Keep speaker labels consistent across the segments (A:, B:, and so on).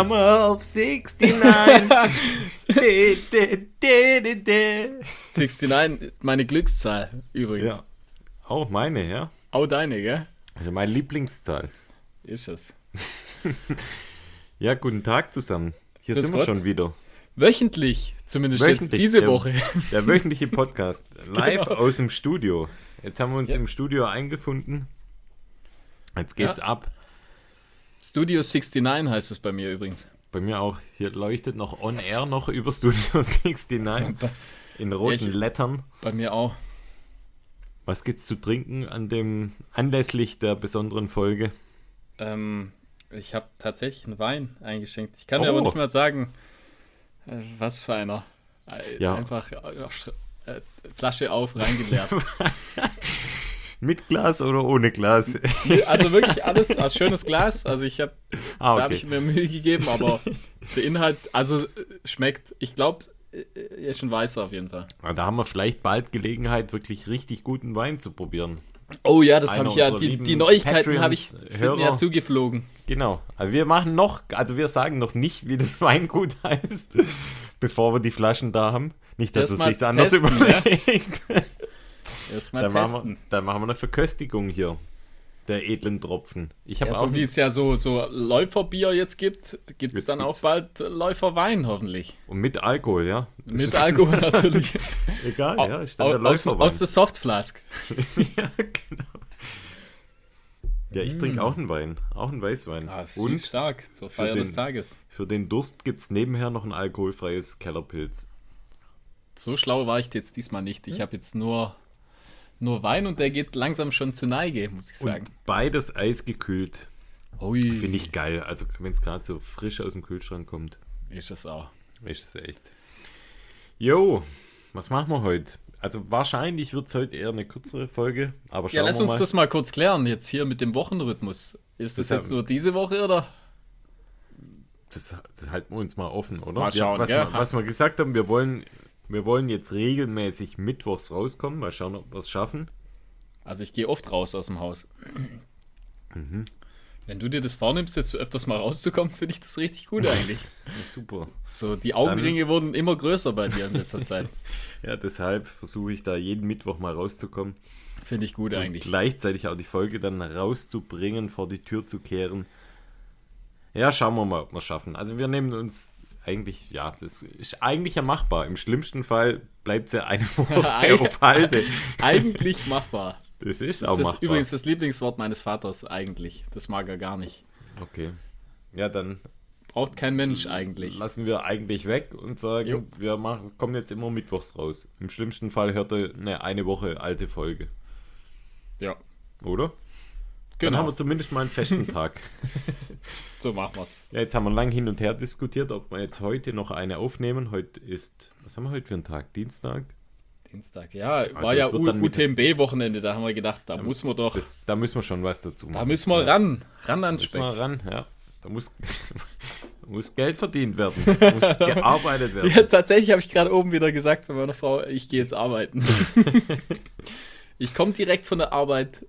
A: Summer of 69. de, de, de, de, de.
B: 69, meine Glückszahl übrigens.
A: Ja. Auch meine, ja.
B: Auch deine, gell?
A: Also meine Lieblingszahl.
B: Ist es.
A: Ja, guten Tag zusammen. Hier
B: Grüß
A: sind wir
B: Gott.
A: schon wieder.
B: Wöchentlich, zumindest jetzt
A: Wöchentlich,
B: diese
A: ja.
B: Woche.
A: Der wöchentliche Podcast. Live
B: Genau.
A: aus dem Studio. Jetzt haben wir uns
B: Ja.
A: im Studio eingefunden. Jetzt geht's
B: Ja.
A: ab.
B: Studio 69 heißt es bei mir übrigens.
A: Bei mir auch. Hier leuchtet noch on air noch über Studio 69 in roten
B: Ich-
A: Lettern.
B: Bei mir auch.
A: Was gibt's zu trinken an dem anlässlich der besonderen Folge?
B: Ähm, ich habe tatsächlich einen Wein eingeschenkt. Ich kann dir
A: Oh.
B: aber nicht mal sagen, äh, was für einer. Äh,
A: Ja.
B: Einfach äh, Flasche auf, reingeleert.
A: Mit Glas oder ohne Glas?
B: also wirklich alles aus schönes Glas. Also ich habe,
A: ah,
B: da habe ich
A: okay.
B: mir Mühe gegeben, aber der Inhalt, also äh, schmeckt, ich glaube, er ist schon weißer auf jeden Fall.
A: Ah, Da haben wir vielleicht bald Gelegenheit, wirklich richtig guten Wein zu probieren.
B: Oh ja, das habe ich ja, die, die Neuigkeiten habe ich, sind mir ja zugeflogen.
A: Genau. Also wir machen noch, also wir sagen noch nicht, wie das Weingut heißt, bevor wir die Flaschen da haben. Nicht, dass
B: Erst
A: es sich anders
B: testen,
A: überlegt.
B: Erstmal
A: Dann machen, wir,
B: testen.
A: dann machen wir eine Verköstigung hier. Der edlen Tropfen. Ich habe
B: Ja,
A: auch.
B: so wie es ja so, so Läuferbier jetzt gibt, gibt es dann auch bald Läuferwein hoffentlich.
A: und mit Alkohol, ja. Das
B: Mit Alkohol natürlich.
A: Egal, ja. Ist dann
B: Au-
A: der
B: aus,
A: Läuferwein.
B: aus der Softflask.
A: ja, genau. Ja, ich trinke auch einen Wein. Auch einen Weißwein.
B: Ah, das
A: und
B: stark zur Feier
A: den-
B: des Tages.
A: für den Durst gibt es nebenher noch ein alkoholfreies Kellerpilz.
B: So schlau war ich jetzt diesmal nicht. Ich habe jetzt nur, nur Wein und der geht langsam schon zu Neige, muss ich sagen.
A: Und beides eisgekühlt. Finde ich geil. Also, wenn es gerade so frisch aus dem Kühlschrank kommt,
B: ist es auch.
A: ist es echt. Jo, was machen wir heute? Also, wahrscheinlich wird es heute eher eine kürzere Folge, aber schauen
B: Ja, lass
A: wir
B: uns
A: mal.
B: das mal kurz klären, jetzt hier mit dem Wochenrhythmus. Ist das
A: Das
B: jetzt nur diese Woche oder?
A: das, das halten wir uns mal offen, oder?
B: Mal schauen,
A: was,
B: gell?
A: wir, was wir gesagt haben, wir wollen, wir wollen jetzt regelmäßig mittwochs rauskommen. Mal schauen, ob wir es schaffen.
B: Also ich gehe oft raus aus dem Haus.
A: Mhm.
B: Wenn du dir das vornimmst, jetzt öfters mal rauszukommen, finde ich das richtig gut eigentlich.
A: Ja, super.
B: So, die Augenringe wurden immer größer bei dir in letzter Zeit.
A: Ja, deshalb versuche ich da jeden Mittwoch mal rauszukommen.
B: Finde ich gut
A: Und
B: eigentlich.
A: gleichzeitig auch die Folge dann rauszubringen, vor die Tür zu kehren. Ja, schauen wir mal, ob wir es schaffen. Also wir nehmen uns eigentlich, ja, das ist eigentlich ja machbar. Im schlimmsten Fall bleibt es ja eine Woche auf Halde.
B: Eigentlich machbar.
A: Das ist
B: Das
A: auch
B: ist
A: machbar.
B: übrigens das Lieblingswort meines Vaters eigentlich. Das mag er gar nicht.
A: Okay. Ja, dann
B: Braucht kein Mensch eigentlich.
A: lassen wir eigentlich weg und sagen,
B: Jo.
A: wir machen, kommen jetzt immer mittwochs raus. Im schlimmsten Fall hört er eine eine Woche alte Folge.
B: Ja,
A: Oder? Dann
B: genau.
A: haben wir zumindest mal einen festen Tag.
B: so machen wir's.
A: Ja, jetzt haben wir lang hin und her diskutiert, ob wir jetzt heute noch eine aufnehmen. Heute ist, was haben wir heute für einen Tag? Dienstag?
B: Dienstag, ja, war
A: Also
B: ja
A: dann mit-
B: UTMB-Wochenende, da haben wir gedacht, da muss man doch,
A: Das, da müssen wir schon was dazu machen.
B: da müssen wir ran, ran an
A: müssen
B: Speck.
A: wir ran, ja. Da muss, da muss Geld verdient werden. Da muss gearbeitet werden.
B: Ja, tatsächlich habe ich gerade oben wieder gesagt bei meiner Frau, ich gehe jetzt arbeiten. ich komme direkt von der Arbeit,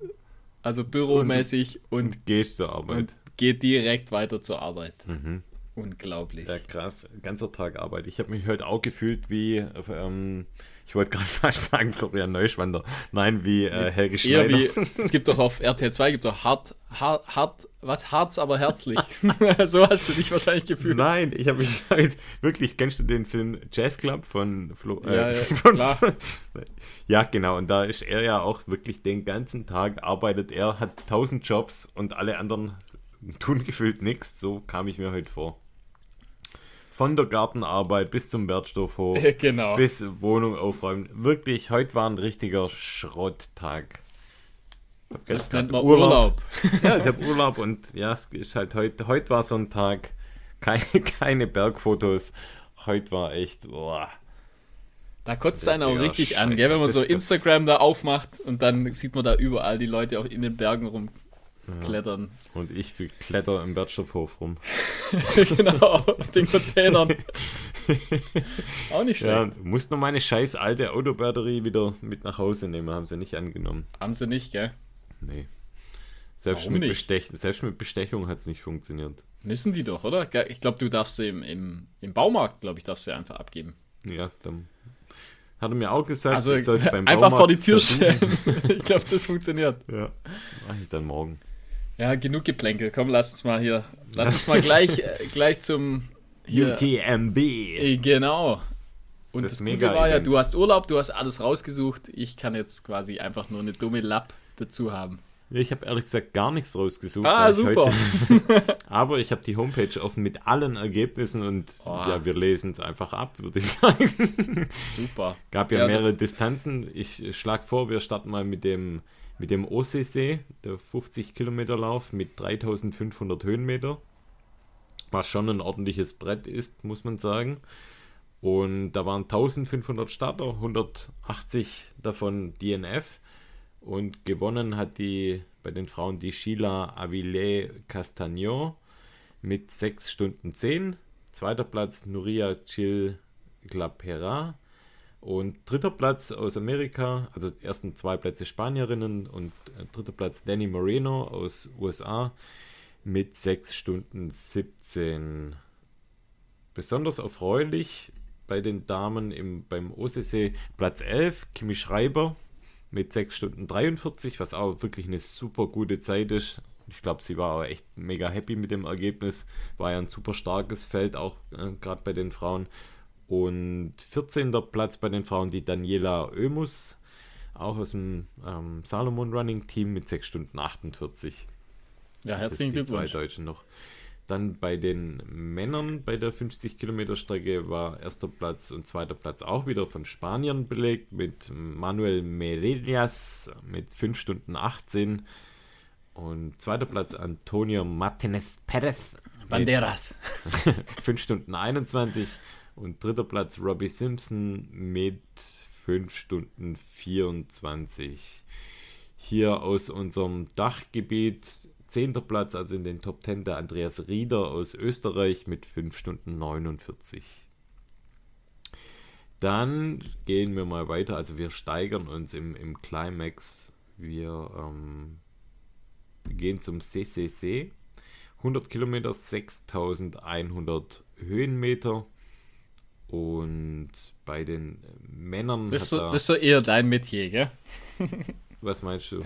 B: also büromäßig und,
A: Und gehst zur Arbeit.
B: und gehe direkt weiter zur Arbeit.
A: Mhm.
B: Unglaublich.
A: Ja, krass. Ganzer Tag Arbeit. Ich habe mich heute auch gefühlt wie, ähm, ich wollte gerade fast sagen Florian Neuschwander. Nein, wie äh, Helge Schneider.
B: wie, es gibt doch auf RTL 2 gibt doch hart, hart, hart, was Harz, aber herzlich. so hast du dich wahrscheinlich gefühlt.
A: Nein, ich habe mich heute wirklich, kennst du den Film Jazz Club von Flo?
B: Ja, ja,
A: von, ja, genau. Und da ist er ja auch wirklich den ganzen Tag arbeitet er, hat tausend Jobs und alle anderen tun gefühlt nichts. So kam ich mir heute vor. Von der Gartenarbeit bis zum Wertstoffhof,
B: genau.
A: bis Wohnung aufräumen. Wirklich, heute war ein richtiger Schrotttag.
B: Das nennt man Urlaub.
A: ja, ich habe Urlaub und ja, es ist halt heute, heute war so ein Tag, keine, keine Bergfotos. Heute war echt, boah.
B: Da kotzt es einen auch richtig an,
A: Scheiß.
B: gell, wenn man so Instagram da aufmacht und dann sieht man da überall die Leute auch in den Bergen rumklettern.
A: Und ich kletter im Wertstoffhof rum.
B: genau, auf den Containern. auch nicht
A: Ja,
B: schlecht.
A: und musst nur meine scheiß alte Autobatterie wieder mit nach Hause nehmen, haben sie nicht angenommen.
B: Haben sie nicht, gell?
A: Nee. Selbst,
B: Warum
A: mit,
B: nicht?
A: Bestech selbst mit Bestechung hat es nicht funktioniert.
B: Müssen die doch, oder? Ich glaube, du darfst sie im, im, im Baumarkt, glaube ich, darfst du einfach abgeben.
A: Ja, dann hat er mir auch gesagt,
B: Also
A: ich soll's beim
B: einfach vor die Tür
A: versuchen.
B: stellen. ich glaube, das funktioniert.
A: Ja, mach ich dann morgen.
B: Ja, genug Geplänkel. Komm, lass uns mal hier. Lass uns mal gleich, äh, gleich zum. Hier,
A: UTMB.
B: Äh, Genau. Und
A: Das
B: das, Gute
A: Mega-Event.
B: war ja, du hast Urlaub, du hast alles rausgesucht. Ich kann jetzt quasi einfach nur eine dumme Lapp dazu haben.
A: Ich habe ehrlich gesagt gar nichts rausgesucht.
B: Ah,
A: weil ich
B: super.
A: Heute, aber ich habe die Homepage offen mit allen Ergebnissen und
B: Oh.
A: ja, wir lesen es einfach ab, würde ich sagen.
B: Super.
A: Gab ja,
B: Ja,
A: mehrere Distanzen. Ich schlage vor, wir starten mal mit dem, mit dem OCC, der 50 Kilometer Lauf mit 3500 Höhenmeter. Was schon ein ordentliches Brett ist, muss man sagen. Und da waren 1500 Starter, 180 davon DNF. Und gewonnen hat die bei den Frauen die Sheila Avile Castagnon mit 6 Stunden 10. Zweiter Platz Nuria Chil Glapera. Und dritter Platz aus Amerika, also die ersten zwei Plätze Spanierinnen und äh, dritter Platz Danny Moreno aus USA mit 6 Stunden 17. Besonders erfreulich bei den Damen im, beim OCC Platz 11, Kimi Schreiber mit 6 Stunden 43, was auch wirklich eine super gute Zeit ist. Ich glaube, sie war auch echt mega happy mit dem Ergebnis. War ja ein super starkes Feld, auch äh, gerade bei den Frauen. Und 14. Platz bei den Frauen die Daniela Oemus, auch aus dem ähm, Salomon Running Team mit 6 Stunden 48.
B: Ja, herzlichen
A: die zwei
B: Glückwunsch.
A: Deutschen noch. Dann bei den Männern bei der 50 Kilometer Strecke war erster Platz und zweiter Platz auch wieder von Spaniern belegt mit Manuel Merelias mit 5 Stunden 18 und zweiter Platz Antonio Martinez Perez
B: Banderas.
A: mit 5 Stunden 21 und dritter Platz Robbie Simpson mit 5 Stunden 24. Hier aus unserem Dachgebiet zehnter Platz, also in den Top 10 der Andreas Rieder aus Österreich mit 5 Stunden 49. Dann gehen wir mal weiter, also wir steigern uns im, im Climax. Wir ähm, gehen zum CCC. 100 Kilometer, 6100 Höhenmeter. Und bei den Männern
B: Das, ist so, das ist so eher dein Metier, gell?
A: was meinst du?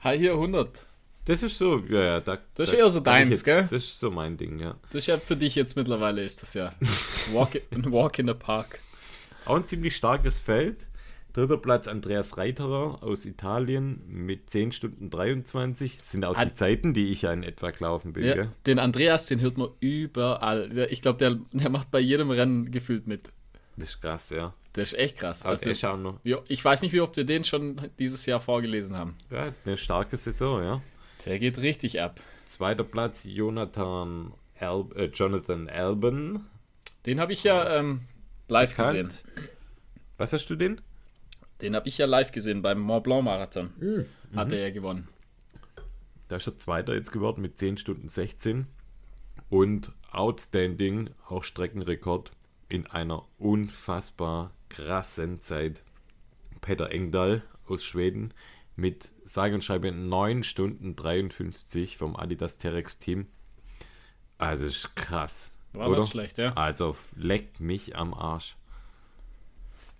B: Hi, hier 100.
A: Das ist so, ja, ja. Da,
B: Das ist
A: da
B: eher so deins,
A: jetzt,
B: gell?
A: Das ist so mein Ding, ja.
B: Das ist ja für dich jetzt mittlerweile, ist das ja walk, ein Walk in the Park.
A: Auch ein ziemlich starkes Feld. Dritter Platz Andreas Reiterer aus Italien mit 10 Stunden 23. Das sind auch die
B: Hat-
A: Zeiten, die ich ja in etwa gelaufen bin.
B: Ja,
A: gell?
B: den Andreas, den hört man überall. Ich glaube, der, der macht bei jedem Rennen gefühlt mit.
A: Das ist krass, ja.
B: Das ist echt krass.
A: Aber
B: Also,
A: der schauen noch.
B: ich weiß nicht, wie oft wir den schon dieses Jahr vorgelesen haben.
A: Ja, eine starke Saison, ja.
B: Der geht richtig ab.
A: Zweiter Platz Jonathan Al äh, Jonathan Alban.
B: Den habe ich ja ähm, live
A: Bekannt.
B: gesehen.
A: Was hast du denn?
B: Den habe ich ja live gesehen beim Mont Blanc Marathon.
A: Mhm.
B: Hat er ja gewonnen.
A: Da ist er Zweiter jetzt geworden mit 10 Stunden 16. Und outstanding, auch Streckenrekord in einer unfassbar krassen Zeit. Peter Engdahl aus Schweden mit sage und schreibe 9 Stunden 53 vom Adidas Terex Team. Also ist krass.
B: War
A: oder?
B: nicht schlecht, ja.
A: Also leckt mich am Arsch.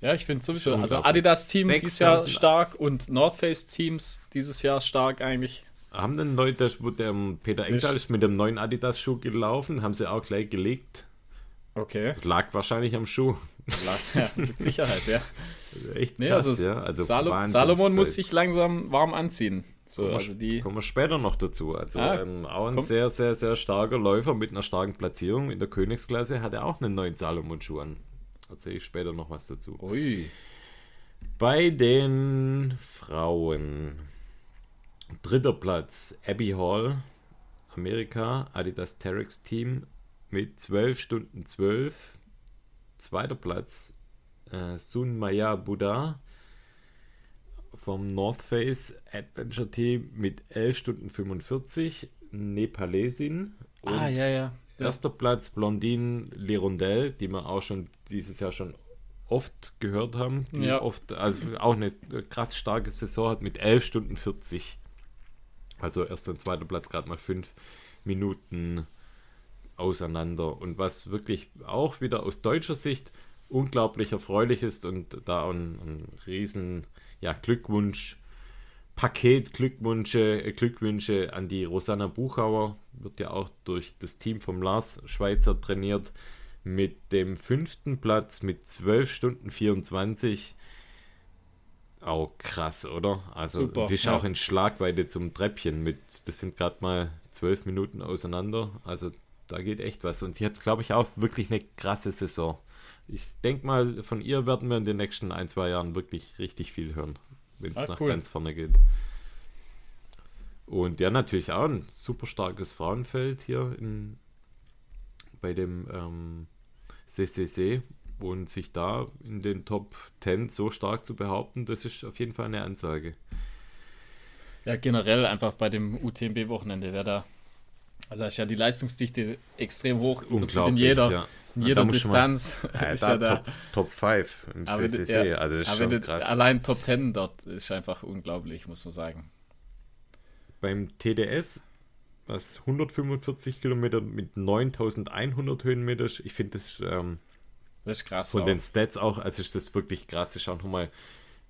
B: Ja, ich finde sowieso. Also. Adidas-Team dieses Jahr
A: 6000.
B: stark und North Face-Teams dieses Jahr stark eigentlich.
A: Haben denn Leute, wo der Peter Engdahl ist mit dem neuen Adidas-Schuh gelaufen, haben sie auch gleich gelegt.
B: Okay.
A: Lag wahrscheinlich am Schuh.
B: Ja, mit Sicherheit, ja.
A: Echt
B: Nee,
A: krass,
B: also,
A: ja. Also
B: Salo. Salomon muss sich langsam warm anziehen. So,
A: Kommen wir,
B: also die.
A: kommen wir später noch dazu. Also
B: Ah,
A: ähm, auch ein
B: komm.
A: sehr, sehr, sehr starker Läufer mit einer starken Platzierung. In der Königsklasse hat er auch einen neuen Salomon-Schuh an. Erzähle ich später noch was dazu.
B: Ui.
A: Bei den Frauen. Dritter Platz Abby Hall, Amerika, Adidas Terex Team mit 12 Stunden 12. Zweiter Platz äh, Sun Maya Buddha vom North Face Adventure Team mit 11 Stunden 45. Nepalesin. Und
B: Ah, ja, ja. Ja.
A: Erster Platz Blondine Lirondelle, die wir auch schon dieses Jahr schon oft gehört haben, die
B: Ja.
A: oft, also auch eine krass starke Saison hat mit 11 Stunden 40. Also erster und zweiter Platz gerade mal 5 Minuten auseinander. Und was wirklich auch wieder aus deutscher Sicht unglaublich erfreulich ist und da ein, ein riesen ja, Glückwunsch, Paket Glückwünsche, äh, Glückwünsche an die Rosanna Buchauer, wird ja auch durch das Team vom Lars Schweizer trainiert, mit dem fünften Platz mit 12 Stunden 24. Auch krass, oder? Also Super, ist ja. auch in Schlagweite zum Treppchen mit, das sind gerade mal zwölf Minuten auseinander. Also da geht echt was. Und sie hat, glaube ich, auch wirklich eine krasse Saison. Ich denke mal, von ihr werden wir in den nächsten ein, zwei Jahren wirklich richtig viel hören, wenn es ah, nach cool. ganz vorne geht. Und ja, natürlich auch ein super starkes Frauenfeld hier in, bei dem ähm, CCC und sich da in den Top 10 so stark zu behaupten, das ist auf jeden Fall eine Ansage.
B: Ja, generell einfach bei dem UTMB-Wochenende, wer da, also ist ja die Leistungsdichte extrem hoch
A: in jeder,
B: ja. In jeder Distanz.
A: Mal, ja, da, Top, Top 5 im aber CCC, ja, also das ist schon krass.
B: Allein Top 10 dort ist einfach unglaublich, muss man sagen.
A: Beim TDS was 145 Kilometer mit 9100 Höhenmeter. Ich finde das, ähm,
B: das ist krass.
A: Von auch. den Stats auch, also ist das wirklich krass. Ich schaue nochmal,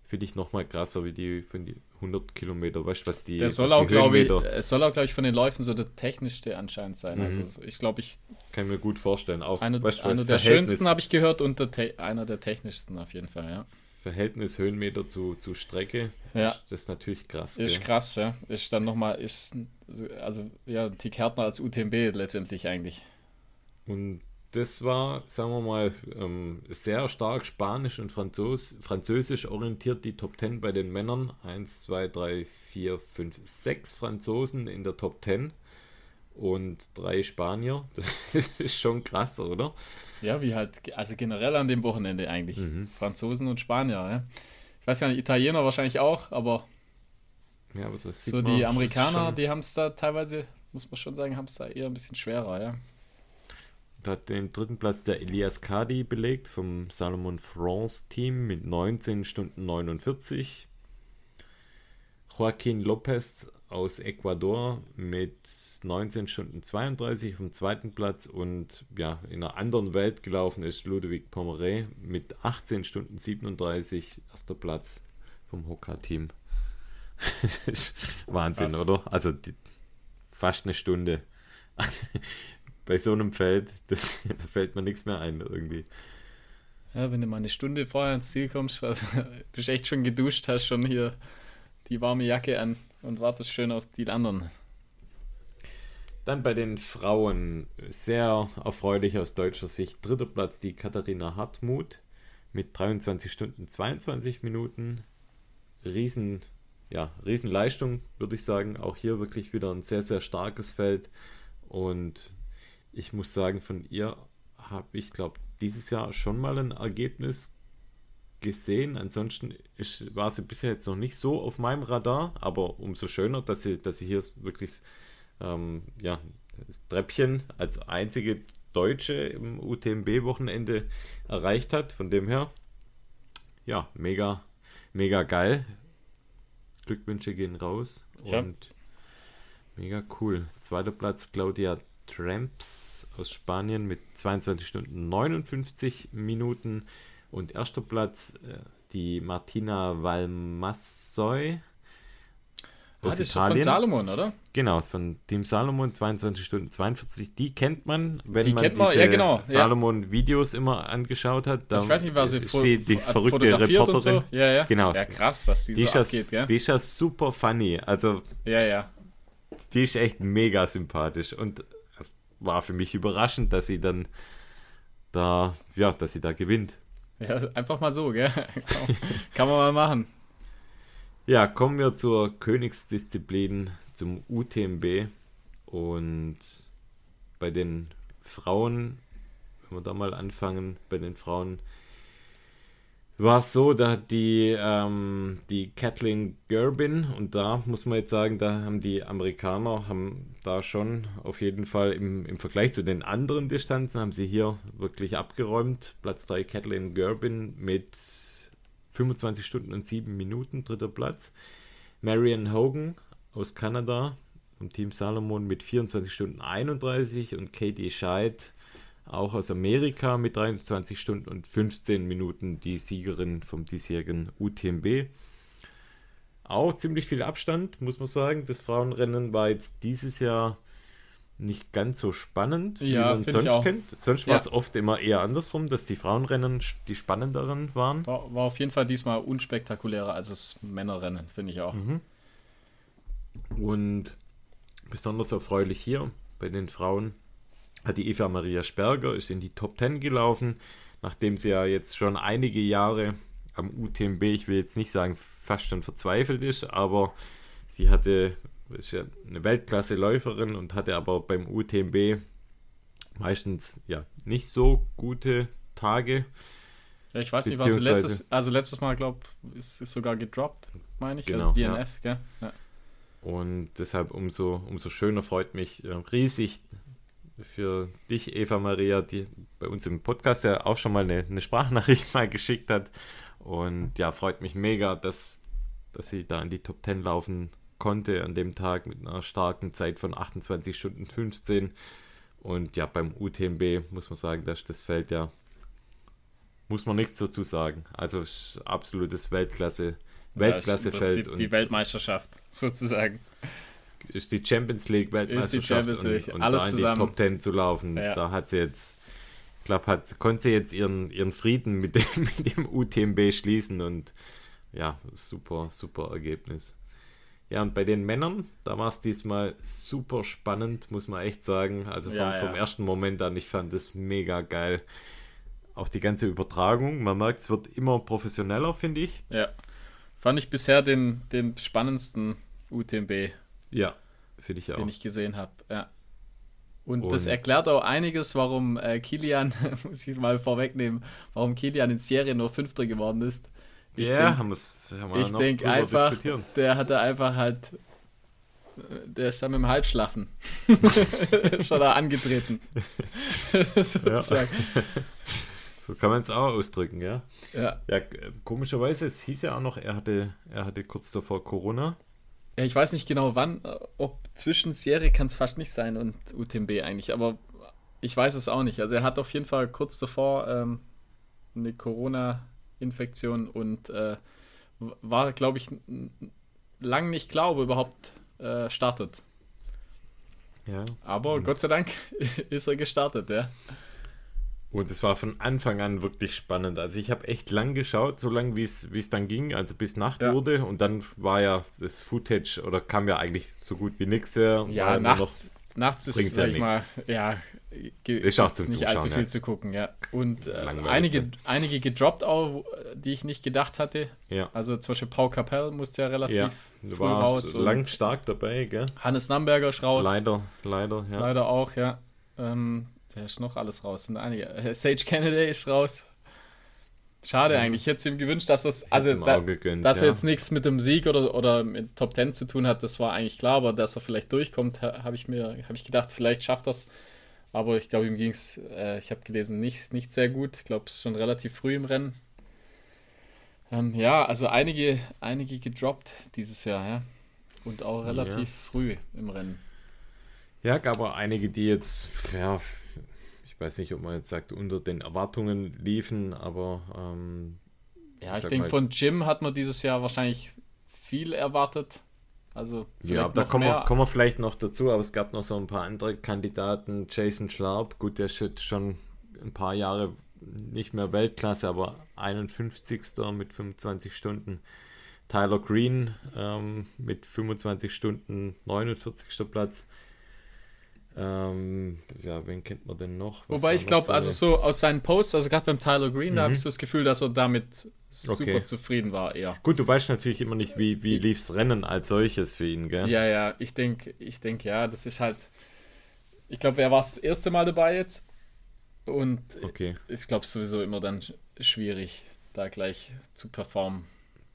A: finde ich nochmal krasser wie die, von die 100 Kilometer. Weißt du, was die.
B: Der soll
A: was
B: auch, glaube ich, es soll auch, glaube ich, von den Läufen so der technischste anscheinend sein. Mhm. Also ich glaube, ich.
A: Kann mir gut vorstellen. Auch,
B: eine, weißt, einer der schönsten habe ich gehört und der einer der technischsten auf jeden Fall, ja.
A: Verhältnis Höhenmeter zu, zu Strecke.
B: Ja.
A: Das ist natürlich krass.
B: Ist gell? krass, ja. Ist dann nochmal, ist also ja, ein Tick härter als UTMB letztendlich eigentlich.
A: Und das war, sagen wir mal, ähm, sehr stark spanisch und Franzos französisch orientiert, die Top 10 bei den Männern. 1, 2, 3, 4, 5, 6 Franzosen in der Top 10 und drei Spanier. Das ist schon krass, oder?
B: Ja, wie halt, also generell an dem Wochenende eigentlich. Mhm. Franzosen und Spanier, ja. Ich weiß gar nicht, Italiener wahrscheinlich auch, aber,
A: ja, aber
B: so die Amerikaner, die haben es da teilweise, muss man schon sagen, haben es da eher ein bisschen schwerer, ja.
A: Da hat den dritten Platz der Elias Kadi belegt vom Salomon France Team mit 19 Stunden 49. Joaquin Lopez aus Ecuador mit 19 Stunden 32 auf dem zweiten Platz und ja, in einer anderen Welt gelaufen ist Ludovic Pomeré mit 18 Stunden 37 erster Platz vom Hoka-Team. Wahnsinn, Krass. oder? Also die, fast eine Stunde. Bei so einem Feld, das, da fällt mir nichts mehr ein irgendwie.
B: Ja, wenn du mal eine Stunde vorher ins Ziel kommst, also bist echt schon geduscht, hast schon hier die warme Jacke an und wartest schön auf die anderen.
A: Dann bei den Frauen sehr erfreulich aus deutscher Sicht. Dritter Platz die Katharina Hartmut mit 23 Stunden 22 Minuten. Riesen, ja, Riesenleistung, würde ich sagen. Auch hier wirklich wieder ein sehr, sehr starkes Feld. Und ich muss sagen, von ihr habe ich, glaube dieses Jahr schon mal ein Ergebnis gesehen. Ansonsten ist, war sie bisher jetzt noch nicht so auf meinem Radar, aber umso schöner, dass sie, dass sie hier wirklich ähm, ja, das Treppchen als einzige Deutsche im UTMB-Wochenende erreicht hat. Von dem her, ja, mega, mega geil. Glückwünsche gehen raus ja. und mega cool. Zweiter Platz Claudia Tramps aus Spanien mit 22 Stunden 59 Minuten. Und erster Platz äh, die Martina Valmassoy
B: ah, aus ah, das Italien. Ist von Salomon, oder?
A: Genau, von Team Salomon, 22 Stunden 42. Die kennt man, wenn die
B: man
A: diese
B: man, ja, genau.
A: Salomon-Videos immer angeschaut hat.
B: Ich weiß nicht, was sie
A: steht die verrückte Reporterin. So.
B: Ja, ja.
A: Genau.
B: Ja, krass, dass die,
A: die
B: so
A: abgeht, gell? Die ist ja super funny. Also,
B: ja, ja.
A: Die ist echt mega sympathisch. Und war für mich überraschend, dass sie dann da, ja, dass sie da gewinnt.
B: Ja, einfach mal so, gell? Kann man mal machen.
A: Ja, kommen wir zur Königsdisziplin, zum UTMB. Und bei den Frauen, wenn wir da mal anfangen, bei den Frauen war es so, da hat die, ähm, die Kathleen Gerbin, und da muss man jetzt sagen, da haben die Amerikaner, haben da schon auf jeden Fall im, im Vergleich zu den anderen Distanzen, haben sie hier wirklich abgeräumt. Platz 3 Kathleen Gerbin mit 25 Stunden und 7 Minuten, dritter Platz. Marion Hogan aus Kanada vom Team Salomon mit 24 Stunden 31 und Katie Scheid auch aus Amerika mit 23 Stunden und 15 Minuten die Siegerin vom diesjährigen UTMB. Auch ziemlich viel Abstand, muss man sagen. Das Frauenrennen war jetzt dieses Jahr nicht ganz so spannend, wie
B: Ja,
A: man sonst kennt. Sonst
B: Ja.
A: war es oft immer eher andersrum, dass die Frauenrennen die spannenderen waren.
B: War, war auf jeden Fall diesmal unspektakulärer als das Männerrennen, finde ich auch.
A: Mhm. Und besonders erfreulich hier bei den Frauen hat die Eva Maria Sperger ist in die Top 10 gelaufen, nachdem sie ja jetzt schon einige Jahre am UTMB, ich will jetzt nicht sagen fast schon verzweifelt ist, aber sie hatte ist ja eine Weltklasse-Läuferin und hatte aber beim UTMB meistens ja nicht so gute Tage.
B: Ja, ich weiß nicht, was letztes, also letztes Mal, glaube ist, ist sogar gedroppt, meine ich,
A: Genau,
B: also
A: ja.
B: DNF, gell? Ja.
A: Und deshalb umso, umso schöner freut mich äh, riesig für dich, Eva Maria, die bei uns im Podcast ja auch schon mal eine, eine Sprachnachricht mal geschickt hat. Und ja, freut mich mega, dass, dass sie da in die Top 10 laufen konnte an dem Tag mit einer starken Zeit von 28 Stunden 15. Und ja, beim UTMB muss man sagen, dass das Feld ja, muss man nichts dazu sagen. Also absolutes Weltklasse,
B: Ja, ist im
A: Weltklassefeld.
B: Die Weltmeisterschaft, sozusagen.
A: Ist die Champions League Weltmeisterschaft
B: Champions League,
A: und, und
B: alles
A: da in
B: zusammen.
A: die Top 10 zu laufen,
B: Ja.
A: da hat sie jetzt, ich glaube, hat, konnte sie jetzt ihren, ihren Frieden mit dem, mit dem UTMB schließen und ja, super, super Ergebnis. Ja, und bei den Männern, da war es diesmal super spannend, muss man echt sagen. Also vom,
B: Ja, ja.
A: vom ersten Moment an, ich fand das mega geil. Auch die ganze Übertragung, man merkt, es wird immer professioneller, finde ich.
B: Ja. Fand ich bisher den, den spannendsten UTMB,
A: Ja, finde ich auch.
B: den ich gesehen habe. Ja. Und,
A: Und-
B: das erklärt auch einiges, warum äh, Kilian, muss ich mal vorwegnehmen, warum Kilian in Serie nur Fünfter geworden ist. Ich
A: ja,
B: denk-
A: haben haben wir
B: Ich denke einfach, der hatte einfach halt, äh, der ist dann mit dem Halbschlaffen schon da angetreten. Sozusagen.
A: So kann man es auch ausdrücken, ja.
B: Ja.
A: Ja, k- komischerweise, es hieß ja auch noch, er hatte, er hatte kurz davor Corona.
B: Ja. Ich weiß nicht genau wann, äh, ob zwischen Serie kann es fast nicht sein und UTMB eigentlich, aber ich weiß es auch nicht. Also er hat auf jeden Fall kurz davor ähm, eine Corona-Infektion und äh, war, glaube ich, lang nicht klar, ob er überhaupt äh, startet.
A: Ja.
B: Aber Gott sei Dank ist er gestartet, ja.
A: Und es war von Anfang an wirklich spannend. Also ich habe echt lang geschaut, so lang wie es wie es dann ging, also bis Nacht
B: Ja.
A: wurde. Und dann war ja das Footage, oder kam ja eigentlich so gut wie nichts mehr.
B: Ja,
A: War nur
B: nachts, nachts ist, sag
A: ja
B: ich mal, ja,
A: Ist auch zum
B: nicht allzu
A: Zuschauen,
B: viel
A: ja.
B: zu gucken, ja. Und äh, einige,
A: ne?
B: einige gedroppt auch, die ich nicht gedacht hatte.
A: Ja,
B: Also zum Beispiel Paul Capell musste ja relativ
A: ja.
B: früh raus.
A: lang stark dabei, gell?
B: Hannes Namberger ist raus.
A: Leider, leider, ja.
B: Leider auch, ja. Ähm, wer ist noch alles raus? Sind einige. Äh, Sage Kennedy ist raus. Schade eigentlich. Ich hätte ihm gewünscht, dass das. Also, da,
A: gegönnt,
B: dass
A: ja.
B: er jetzt nichts mit dem Sieg oder, oder mit Top 10 zu tun hat, das war eigentlich klar, aber dass er vielleicht durchkommt, ha- habe ich mir habe ich gedacht, vielleicht schafft das. Aber ich glaube, ihm ging es, äh, ich habe gelesen, nicht, nicht sehr gut. Ich glaube, es ist schon relativ früh im Rennen. Ähm, ja, also einige, einige gedroppt dieses Jahr, ja. Und auch relativ früh im Rennen.
A: Ja, gab auch einige, die jetzt, ja, weiß nicht, ob man jetzt sagt, unter den Erwartungen liefen, aber ähm,
B: Ja,
A: Ich
B: denke, von Jim hat man dieses Jahr wahrscheinlich viel erwartet. Also
A: ja, da kommen wir, kommen wir vielleicht noch dazu, aber es gab noch so ein paar andere Kandidaten. Jason Schlarb, gut, der ist schon ein paar Jahre nicht mehr Weltklasse, aber 51. mit 25 Stunden. Tyler Green ähm, mit 25 Stunden, 49. Platz. Ähm, ja, wen kennt man denn noch? Was
B: Wobei ich glaube, also so aus seinen Posts, also gerade beim Tyler Green, da habe
A: Mhm.
B: ich so das Gefühl, dass er damit super
A: Okay.
B: zufrieden war, eher.
A: Gut, du weißt natürlich immer nicht, wie, wie lief's Rennen als solches für ihn, gell?
B: Ja, ja, ich denke, ich denke, ja, das ist halt. Ich glaube, er war das erste Mal dabei jetzt. Und
A: Okay,
B: ich glaube sowieso immer dann sch- schwierig, da gleich zu performen.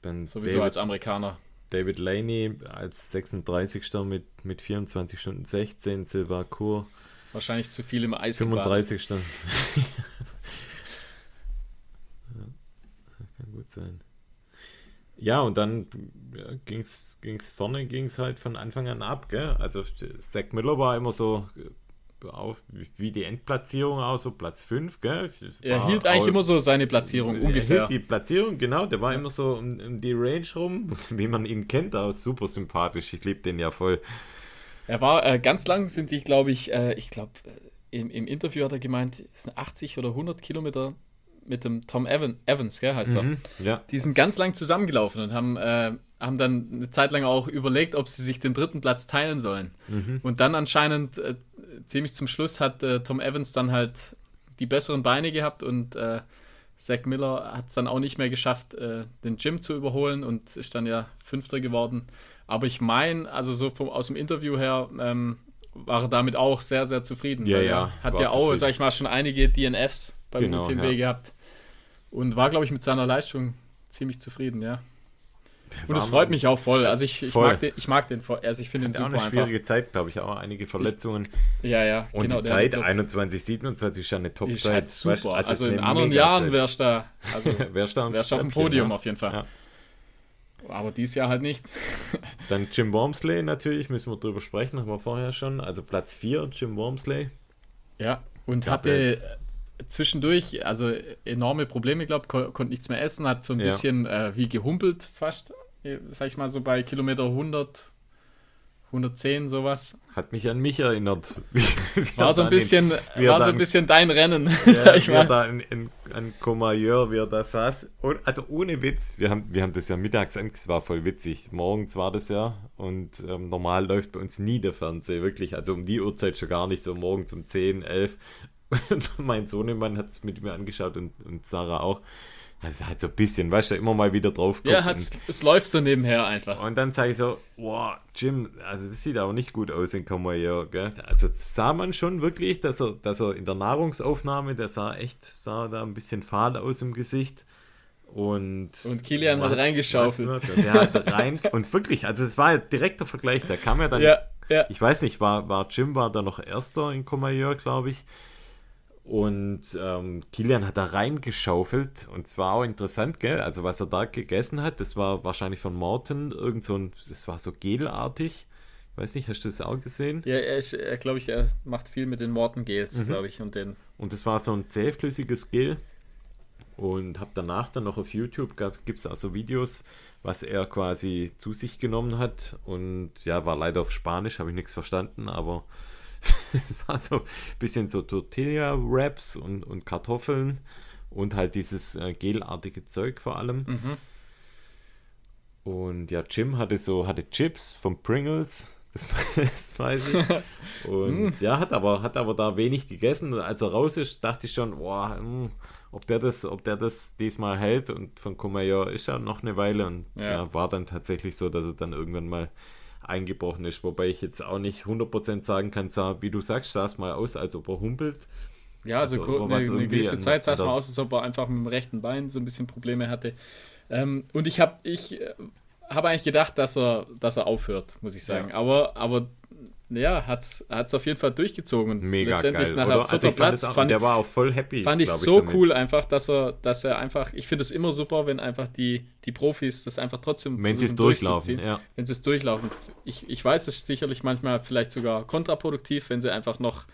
A: dann
B: Sowieso
A: David,
B: als Amerikaner.
A: David Laney als 36. mit, mit 24 Stunden 16, Silva Kur
B: Wahrscheinlich zu viel im Eis gebadet.
A: 35 Stunden. ja, kann gut sein. Ja, und dann ja, ging es vorne ging's halt von Anfang an ab. Gell? Also Zach Miller war immer so, auch wie die Endplatzierung auch so Platz 5. Gell?
B: Er hielt eigentlich auch, immer so seine Platzierung ungefähr. Er
A: die Platzierung, genau. Der war immer so um, um, die Range rum, wie man ihn kennt. Auch super sympathisch. Ich liebe den ja voll.
B: Er war äh, ganz lang, sind die, glaube ich, äh, ich glaube, äh, im, im Interview hat er gemeint, es sind 80 oder 100 Kilometer mit dem Tom Evan, Evans, gell, heißt er. Mhm, ja. Die sind ganz lang zusammengelaufen und haben, äh, haben dann eine Zeit lang auch überlegt, ob sie sich den dritten Platz teilen sollen. Mhm. Und dann anscheinend äh, ziemlich zum Schluss hat äh, Tom Evans dann halt die besseren Beine gehabt und äh, Zach Miller hat es dann auch nicht mehr geschafft, äh, den Jim zu überholen und ist dann ja Fünfter geworden. Aber ich meine, also so vom, aus dem Interview her, ähm, war er damit auch sehr, sehr zufrieden.
A: Ja, ja.
B: Hat ja auch, zufrieden. sag ich mal, schon einige DNFs beim genau, UTMB ja. gehabt. Und war, glaube ich, mit seiner Leistung ziemlich zufrieden, ja. Und es freut mich auch voll. Also ich, ich mag den, ich mag den, also ich finde ihn
A: super. Auch eine schwierige einfach. Zeit, glaube ich, auch einige Verletzungen.
B: Ich, ja, ja.
A: Und genau, die Zeit 21, 27 ist ja eine Top-Zeit. Ist
B: halt super. Also, also in anderen Jahren wärst du da, also
A: wärst du
B: wärst auf dem Podium ja. auf jeden Fall. Ja. Aber dieses Jahr halt nicht.
A: Dann Jim Wormsley natürlich, müssen wir drüber sprechen, haben wir vorher schon. Also Platz 4, Jim Wormsley.
B: Ja, und Gab hatte zwischendurch, also enorme Probleme, glaube konnte nichts mehr essen, hat so ein ja. bisschen äh, wie gehumpelt fast, äh, sag ich mal so bei Kilometer 100, 110 sowas.
A: Hat mich an mich erinnert.
B: war so ein bisschen, in, war so ein bisschen dein Rennen.
A: Ja, ich er da in, in, an Comayeur, wie er da saß. Und, also ohne Witz, wir haben, wir haben das ja mittags es war voll witzig. Morgens war das ja und ähm, normal läuft bei uns nie der Fernseher, wirklich. Also um die Uhrzeit schon gar nicht, so morgens um 10, 11. mein Sohnemann hat es mit mir angeschaut und, und Sarah auch. Also halt so ein bisschen, weißt du, immer mal wieder drauf
B: kommt. Ja, es läuft so nebenher einfach.
A: Und dann sage ich so, wow, Jim, also das sieht aber nicht gut aus in Comayer, gell? Also sah man schon wirklich, dass er, dass er in der Nahrungsaufnahme, der sah echt, sah da ein bisschen fahl aus im Gesicht. Und,
B: und Kilian hat reingeschaufelt.
A: Und der hat rein, und wirklich, also es war ein direkter Vergleich, da kam ja dann, ja, ja. ich weiß nicht, war, war Jim war da noch Erster in Comayer, glaube ich. Und ähm, Kilian hat da reingeschaufelt und zwar auch interessant, gell? Also was er da gegessen hat, das war wahrscheinlich von Morton, irgend so ein, das war so gelartig. Ich weiß nicht, hast du das auch gesehen?
B: Ja, er, er glaube ich, er macht viel mit den Morton Gels, mhm. glaube ich, und den.
A: Und das war so ein zähflüssiges Gel. Und habe danach dann noch auf YouTube, gibt es auch so Videos, was er quasi zu sich genommen hat. Und ja, war leider auf Spanisch, habe ich nichts verstanden, aber es war so ein bisschen so Tortilla-Wraps und, und Kartoffeln und halt dieses äh, gelartige Zeug vor allem. Mhm. Und ja, Jim hatte so, hatte Chips von Pringles, das, das weiß ich. Und mhm. ja, hat aber, hat aber da wenig gegessen. Und als er raus ist, dachte ich schon, boah, mh, hm, ob der das, ob der das diesmal hält. Und von Kumayor ist ja noch eine Weile und ja. ja. war dann tatsächlich so, dass er dann irgendwann mal eingebrochen ist. Wobei ich jetzt auch nicht 100% sagen kann, sah, wie du sagst, sah es mal aus, als ob er humpelt.
B: Ja, also, also eine, eine gewisse Zeit sah es mal aus, als ob er einfach mit dem rechten Bein so ein bisschen Probleme hatte. Ähm, und ich habe ich äh, hab eigentlich gedacht, dass er, dass er aufhört, muss ich sagen. Ja. Aber, aber ja, hat es auf jeden Fall durchgezogen.
A: Mega letztendlich geil, nachher also Platz. Auch, fand, der war auch voll happy.
B: Fand ich so ich cool einfach, dass er, dass er einfach, ich finde es immer super, wenn einfach die, die Profis das einfach trotzdem
A: Wenn sie es durchlaufen, ja.
B: Wenn sie es durchlaufen. Ich, ich weiß, es ist sicherlich manchmal vielleicht sogar kontraproduktiv, wenn sie einfach noch,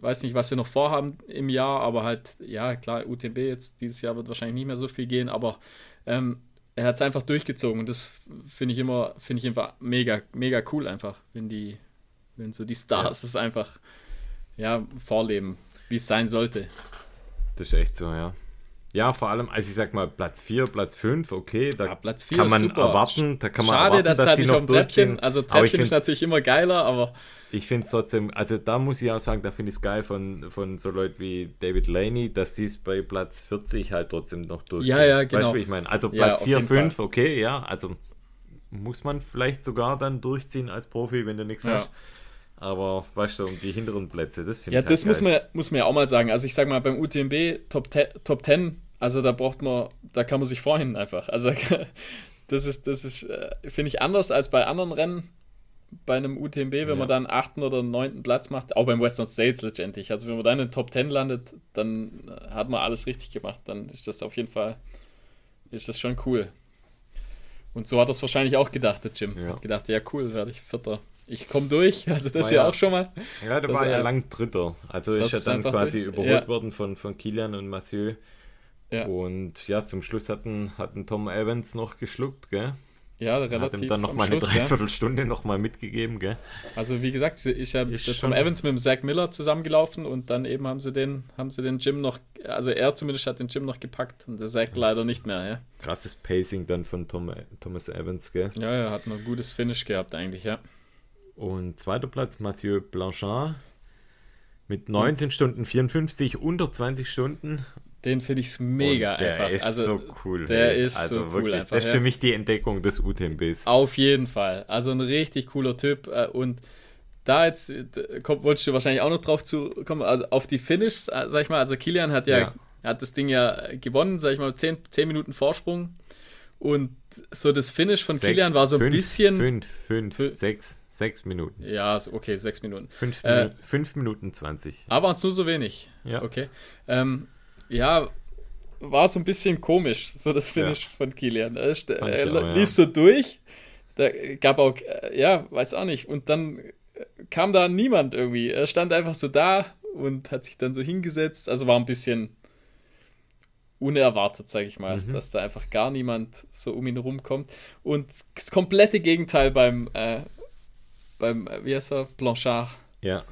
B: weiß nicht, was sie noch vorhaben im Jahr, aber halt, ja, klar, UTB jetzt dieses Jahr wird wahrscheinlich nicht mehr so viel gehen, aber ähm, er hat es einfach durchgezogen und das finde ich immer, finde ich einfach mega, mega cool einfach, wenn die, wenn so die Stars ja. es einfach ja, vorleben, wie es sein sollte.
A: Das ist echt so, ja. Ja, vor allem, also ich sag mal, Platz 4, Platz 5, okay, da
B: ja, Platz
A: kann man super. erwarten, da kann man
B: Schade,
A: erwarten,
B: dass, dass halt die noch Treppchen, also Treppchen ist natürlich immer geiler, aber
A: ich finde es trotzdem, also da muss ich auch sagen, da finde ich es geil von, von so Leuten wie David Laney, dass sie es bei Platz 40 halt trotzdem noch durchziehen.
B: Ja, ja, genau.
A: Weißt du, wie ich meine? Also Platz ja, 4, 5, Fall. okay, ja, also muss man vielleicht sogar dann durchziehen als Profi, wenn du nichts ja. hast. Aber weißt du, um die hinteren Plätze, das finde
B: ja, ich. Ja, halt das geil. muss man, muss man ja auch mal sagen. Also ich sage mal, beim UTMB Top, Top 10 also da braucht man, da kann man sich vorhin einfach. Also das ist, das ist, äh, finde ich, anders als bei anderen Rennen. Bei einem UTMB, wenn ja. man dann achten oder neunten Platz macht, auch beim Western States letztendlich. Also wenn man dann in den Top 10 landet, dann hat man alles richtig gemacht. Dann ist das auf jeden Fall, ist das schon cool. Und so hat er es wahrscheinlich auch gedacht, der Jim.
A: Ja.
B: Hat gedacht, ja cool, werde ich Vierter. Ich komme durch, also das ja
A: ja-
B: auch schon mal.
A: Ja, der
B: Das
A: war ja lang Dritter. Also
B: Das
A: ist ja
B: ist
A: dann quasi
B: durch-
A: überholt worden von, von Kilian und Mathieu.
B: Ja,
A: Und ja, zum Schluss hatten, hatten Tom Evans noch geschluckt, gell?
B: ja
A: Hat ihm
B: relativ.
A: dann noch
B: am
A: mal eine
B: ja.
A: Dreiviertelstunde noch mal mitgegeben, gell?
B: Also wie gesagt, ich habe Tom Evans mit dem Zach Miller zusammengelaufen und dann eben haben sie den, haben sie den Jim noch, also er zumindest hat den Jim noch gepackt und der Zach leider nicht mehr, ja.
A: Krasses Pacing dann von Tom, Thomas Evans, gell?
B: Ja, er hat noch ein gutes Finish gehabt eigentlich, ja.
A: Und zweiter Platz Mathieu Blanchard mit 19 Stunden 54, unter 20 Stunden.
B: Den finde ich mega
A: der
B: einfach.
A: ist
B: also
A: so cool.
B: der
A: ey.
B: ist
A: also
B: so cool
A: wirklich,
B: einfach,
A: Das ist für mich die Entdeckung des UTMBs.
B: Auf jeden Fall. Also ein richtig cooler Typ. äh, Und da jetzt äh, kommt, wolltest du wahrscheinlich auch noch drauf zu kommen, also auf die Finishes, äh, sag ich mal, also Kilian hat ja,
A: Ja.
B: hat das Ding ja gewonnen, sag ich mal, 10, 10 Minuten Vorsprung. Und so das Finish von
A: Sechs,
B: Kilian war so ein
A: fünf,
B: bisschen.
A: Fünf, fünf,
B: Fün-
A: sechs, sechs Minuten.
B: Ja, okay, sechs Minuten.
A: Fünf,
B: Äh,
A: Minuten, fünf Minuten 20.
B: Aber es nur so wenig.
A: Ja.
B: Okay. Ähm, ja, war so ein bisschen komisch, so das Finish von Kilian. Er, er
A: auch, ja.
B: lief so durch. Da gab auch, äh, ja, weiß auch nicht. Und dann äh, kam da niemand irgendwie. Er stand einfach so da und hat sich dann so hingesetzt. Also war ein bisschen unerwartet, sage ich mal,
A: Mhm.
B: dass da einfach gar niemand so um ihn rumkommt. Und das komplette Gegenteil beim, äh, beim, äh, wie heißt er, Blanchard.
A: Ja.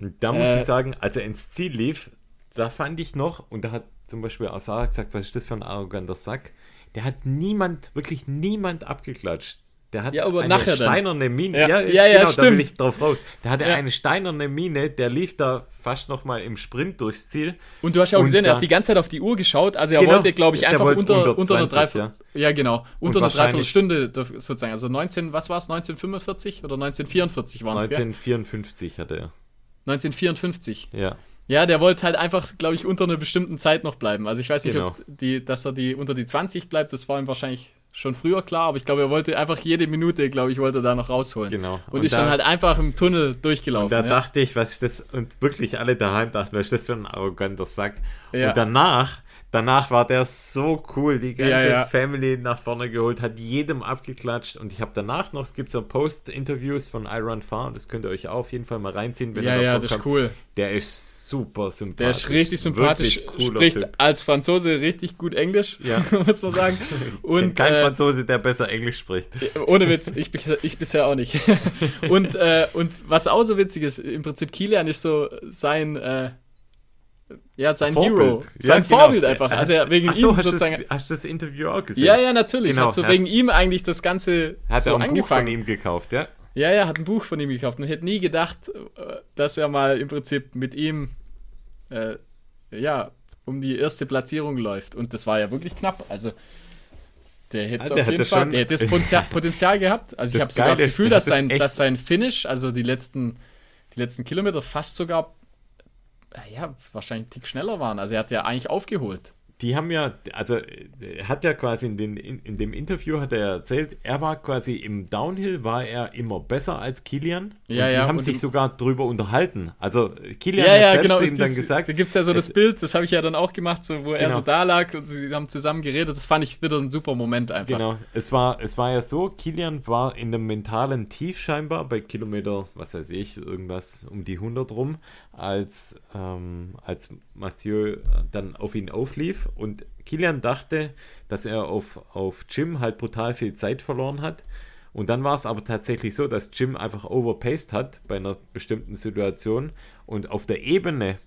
A: Und da muss
B: Äh,
A: ich sagen, als er ins Ziel lief, da fand ich noch, und da hat zum Beispiel auch Sarah gesagt, was ist das für ein arroganter Sack? Der hat niemand, wirklich niemand abgeklatscht. Der hat
B: Ja, aber
A: eine steinerne Mine.
B: Ja,
A: Ja,
B: ja, ja,
A: genau, da will
B: stimmt.
A: ich drauf raus. Der hatte
B: Ja.
A: eine steinerne Mine, der lief da fast nochmal im Sprint durchs Ziel.
B: Und du hast ja auch
A: Und
B: gesehen, er
A: da-
B: hat die ganze Zeit auf die Uhr geschaut. Also er
A: Genau,
B: wollte, glaube ich, einfach unter,
A: unter
B: unter einer
A: 20,
B: Dreiviertel. Ja. genau. Unter einer Dreiviertelstunde sozusagen. Also 19, was war es? 1945 oder 1944 waren es, gell?
A: 1954 hatte er.
B: 1954.
A: Ja.
B: Ja, der wollte halt einfach, glaube ich, unter einer bestimmten Zeit noch bleiben. Also ich weiß nicht,
A: Genau.
B: ob die, dass er die unter die 20 bleibt, das war ihm wahrscheinlich schon früher klar, aber ich glaube, er wollte einfach jede Minute, glaube ich, wollte er da noch rausholen.
A: Genau.
B: Und,
A: Und
B: ist
A: da-
B: dann halt einfach im Tunnel durchgelaufen.
A: Und da
B: ja.
A: dachte ich, was ist das, und wirklich alle daheim dachten, was ist das für ein arroganter Sack.
B: Ja.
A: Und danach, danach war der so cool, die ganze
B: Ja, ja.
A: Family nach vorne geholt, hat jedem abgeklatscht und ich habe danach noch, es gibt so Post-Interviews von Iron Farm, das könnt ihr euch auch auf jeden Fall mal reinziehen, wenn
B: ja,
A: ihr da
B: ja,
A: Bock
B: das ist cool.
A: Der ist super sympathisch.
B: Der ist richtig sympathisch, spricht
A: Typ.
B: als Franzose richtig gut Englisch,
A: Ja.
B: muss man sagen. Und
A: Kein
B: äh,
A: Franzose, der besser Englisch spricht.
B: Ohne Witz, ich, ich bisher auch nicht. und, äh, und was auch so witzig ist, im Prinzip Kilian ist so sein, äh, ja, sein
A: Vorbild.
B: Hero.
A: Ja,
B: Sein
A: genau.
B: Vorbild einfach. Also
A: hat's-
B: wegen
A: so,
B: ihm
A: hast du
B: sozusagen.
A: das, hast du das Interview auch gesehen?
B: Ja, ja, natürlich.
A: Genau,
B: hat so
A: ja.
B: wegen ihm eigentlich das Ganze
A: Hat
B: so
A: er ein Buch von
B: angefangen.
A: ihm gekauft, ja?
B: Ja, ja, hat ein Buch von ihm gekauft und hätte nie gedacht, äh, dass er mal im Prinzip mit ihm, äh, ja, um die erste Platzierung läuft. Und das war ja wirklich knapp. Also, der hätte
A: der
B: auf jeden Fall, der hätte das Potenzial, Potenzial gehabt. Also, ich habe sogar das Gefühl, dass
A: das
B: sein, dass sein Finish, also die letzten, die letzten Kilometer fast sogar, ja, wahrscheinlich einen Tick schneller waren. Also, er hat ja eigentlich aufgeholt.
A: Die haben ja, also er hat ja quasi in, den, in, in dem Interview hat er erzählt, er war quasi im Downhill, war er immer besser als Kilian.
B: Ja,
A: und die
B: ja,
A: haben
B: und
A: sich sogar drüber unterhalten. Also Kilian
B: Ja,
A: hat
B: ja,
A: selbst
B: genau.
A: ihm dann gesagt,
B: Da gibt es ja so das
A: es-
B: Bild, das habe ich ja dann auch gemacht, so, wo er
A: Genau.
B: so da lag und sie haben zusammen geredet. Das fand ich wieder ein super Moment einfach.
A: Genau, es war, es war ja so, Kilian war in einem mentalen Tief scheinbar bei Kilometer, was weiß ich, irgendwas um die 100 rum, als, ähm, als Mathieu äh, dann auf ihn auflief und Kilian dachte, dass er auf, auf Jim halt brutal viel Zeit verloren hat. Und dann war es aber tatsächlich so, dass Jim einfach overpaced hat bei einer bestimmten Situation und auf der Ebene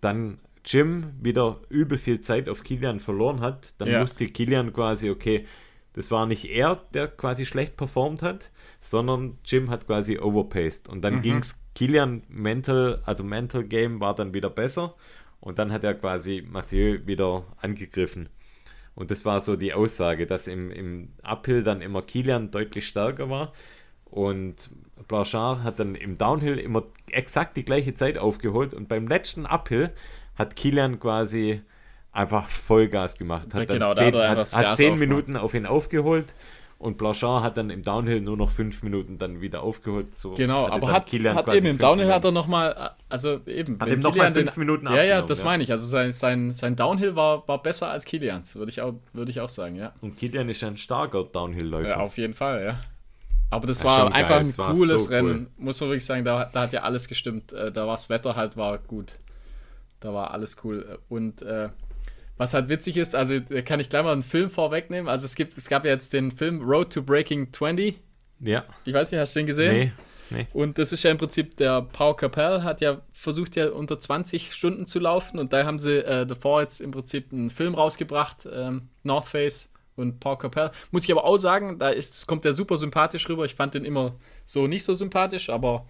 A: dann Jim wieder übel viel Zeit auf Kilian verloren hat, dann
B: Ja.
A: wusste Kilian quasi, okay, das war nicht er, der quasi schlecht performt hat, sondern Jim hat quasi overpaced. Und dann ging's Kilian mental, also Mental Game war dann wieder besser und dann hat er quasi Mathieu wieder angegriffen. Und das war so die Aussage, dass im, im Uphill dann immer Kilian deutlich stärker war und Blanchard hat dann im Downhill immer exakt die gleiche Zeit aufgeholt und beim letzten Uphill hat Kilian quasi einfach Vollgas gemacht. Hat
B: Ja,
A: dann
B: genau, da
A: zehn,
B: hat er
A: hat, zehn. Minuten auf ihn aufgeholt Und Blanchard hat dann im Downhill nur noch fünf Minuten dann wieder aufgeholt. So
B: genau, aber hat,
A: Kilian
B: hat eben im Downhill
A: Minuten.
B: hat er nochmal, also eben.
A: Hat ihm noch mal
B: Kilian den-
A: fünf Minuten
B: Ja, ja, das
A: ja.
B: meine ich. Also sein, sein, sein Downhill war, war besser als Kilians, würde ich, auch, würde ich auch sagen, ja.
A: Und Kilian ist ein starker Downhill-Läufer.
B: ja. Auf jeden Fall, ja. Aber das
A: Ja,
B: war einfach
A: geil,
B: ein
A: war
B: cooles
A: so cool.
B: Rennen, muss man wirklich sagen. Da, da hat ja alles gestimmt. Äh, Da war das Wetter halt war gut. Da war alles cool. Und äh, was halt witzig ist, also kann ich gleich mal einen Film vorwegnehmen. Also es gibt, es gab ja jetzt den Film Road to Breaking 20.
A: Ja,
B: Ich weiß nicht, hast du den gesehen?
A: nee, nee.
B: Und das ist ja im Prinzip, der Pau Capel hat ja versucht, ja unter 20 Stunden zu laufen. Und da haben sie äh, davor jetzt im Prinzip einen Film rausgebracht, ähm, North Face und Pau Capel. Muss ich aber auch sagen, da ist, kommt der super sympathisch rüber. Ich fand den immer so nicht so sympathisch, aber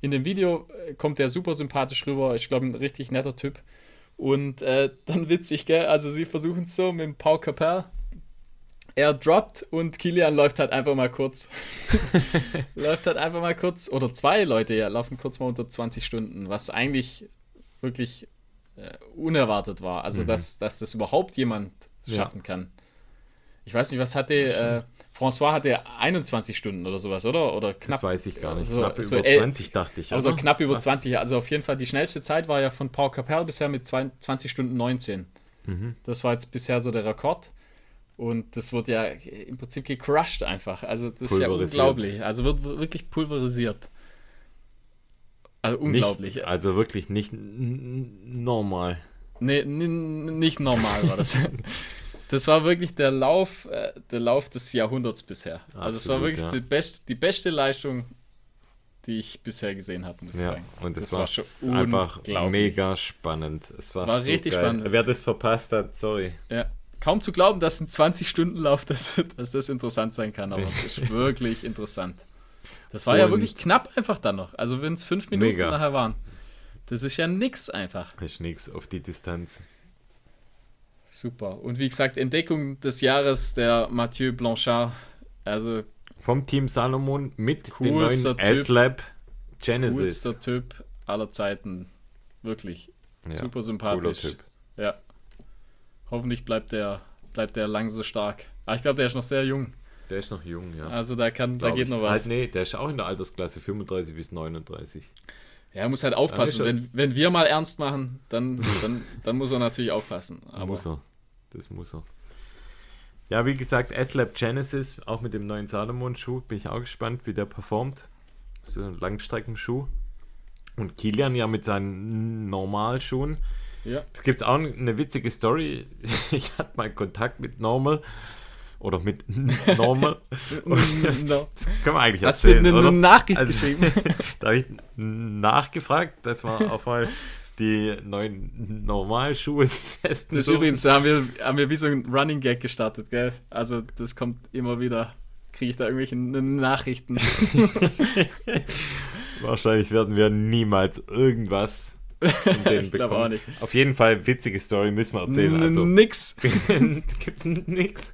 B: in dem Video äh, kommt der super sympathisch rüber. Ich glaube, ein richtig netter Typ. Und äh, dann witzig, gell? Also sie versuchen es so mit dem Pau Capel. Er droppt und Kilian läuft halt einfach mal kurz. läuft halt einfach mal kurz. Oder zwei Leute ja, laufen kurz mal unter 20 Stunden, was eigentlich wirklich äh, unerwartet war. Also, dass, dass das überhaupt jemand
A: Ja.
B: schaffen kann. Ich weiß nicht, was hatte. François hatte 21 Stunden oder sowas, oder? Oder
A: Das
B: knapp.
A: weiß ich gar nicht.
B: so-
A: Knapp
B: so
A: über
B: el-
A: 20 dachte ich.
B: Also
A: oder?
B: knapp über
A: Was?
B: 20. Also auf jeden Fall die schnellste Zeit war ja von Paul Capel bisher mit zwei- 20 Stunden 19.
A: Mhm.
B: Das war jetzt bisher so der Rekord. Und das wird ja im Prinzip gecrushed einfach. Also das ist ja unglaublich. Also wird wirklich pulverisiert. Also unglaublich.
A: Nicht, also wirklich nicht normal.
B: Nee, nicht normal war das. Das war wirklich der Lauf, äh, der Lauf des Jahrhunderts bisher. also es war
A: Absolut,
B: wirklich
A: ja.
B: die, best, die beste Leistung, die ich bisher gesehen habe, muss ich
A: Ja,
B: sagen.
A: und es war,
B: war schon
A: einfach mega spannend. Es war,
B: war
A: so
B: richtig
A: geil.
B: spannend.
A: Wer das verpasst hat, sorry.
B: Ja. Kaum zu glauben, dass ein 20-Stunden-Lauf, dass, dass das interessant sein kann, aber es ist wirklich interessant. Das war ja
A: Und-
B: wirklich knapp einfach dann noch. Also wenn es fünf Minuten
A: Mega.
B: nachher waren. Das ist ja nix einfach.
A: Das ist nichts auf die Distanz.
B: Super. Und wie gesagt, Entdeckung des Jahres der Mathieu Blanchard. Also
A: Vom Team Salomon mit dem neuen. S-Lab Genesis.
B: coolster Typ aller Zeiten. Wirklich.
A: Ja,
B: Super sympathisch.
A: Typ.
B: Ja. Hoffentlich bleibt der, bleibt der lang so stark. Aber ich glaube, der ist noch sehr jung.
A: Der ist noch jung, ja.
B: Also da kann, da
A: Glaub
B: geht
A: ich.
B: noch was.
A: Halt, nee, der ist auch in der Altersklasse 35 bis 39.
B: Ja, er muss halt aufpassen.
A: Ja,
B: wenn, wenn wir mal ernst machen, dann, dann, dann muss er natürlich aufpassen. Aber
A: muss er. Das muss er. Ja, wie gesagt, S-Lab Genesis, auch mit dem neuen Salomon-Schuh, bin ich auch gespannt, wie der performt. So ein Langstreckenschuh. Und Kilian ja mit seinen Normalschuhen.
B: ja.
A: Es gibt auch eine witzige Story. Ich hatte mal Kontakt mit Normal. Oder mit Normal.
B: No.
A: das können wir eigentlich
B: Hast du
A: erzählen,
B: eine,
A: oder?
B: Nachricht
A: Also-
B: geschrieben?
A: Da habe ich nachgefragt. Das war auf mal die neuen Normalschuhe testen.
B: Das übrigens, da haben wir, haben wir wie so ein Running Gag gestartet, gell? Also das kommt immer wieder, kriege ich da irgendwelche Nachrichten.
A: Wahrscheinlich werden wir niemals irgendwas von denen bekommen.
B: auch nicht.
A: Auf jeden Fall witzige Story müssen wir erzählen. Also
B: Nix.
A: gibt's nichts.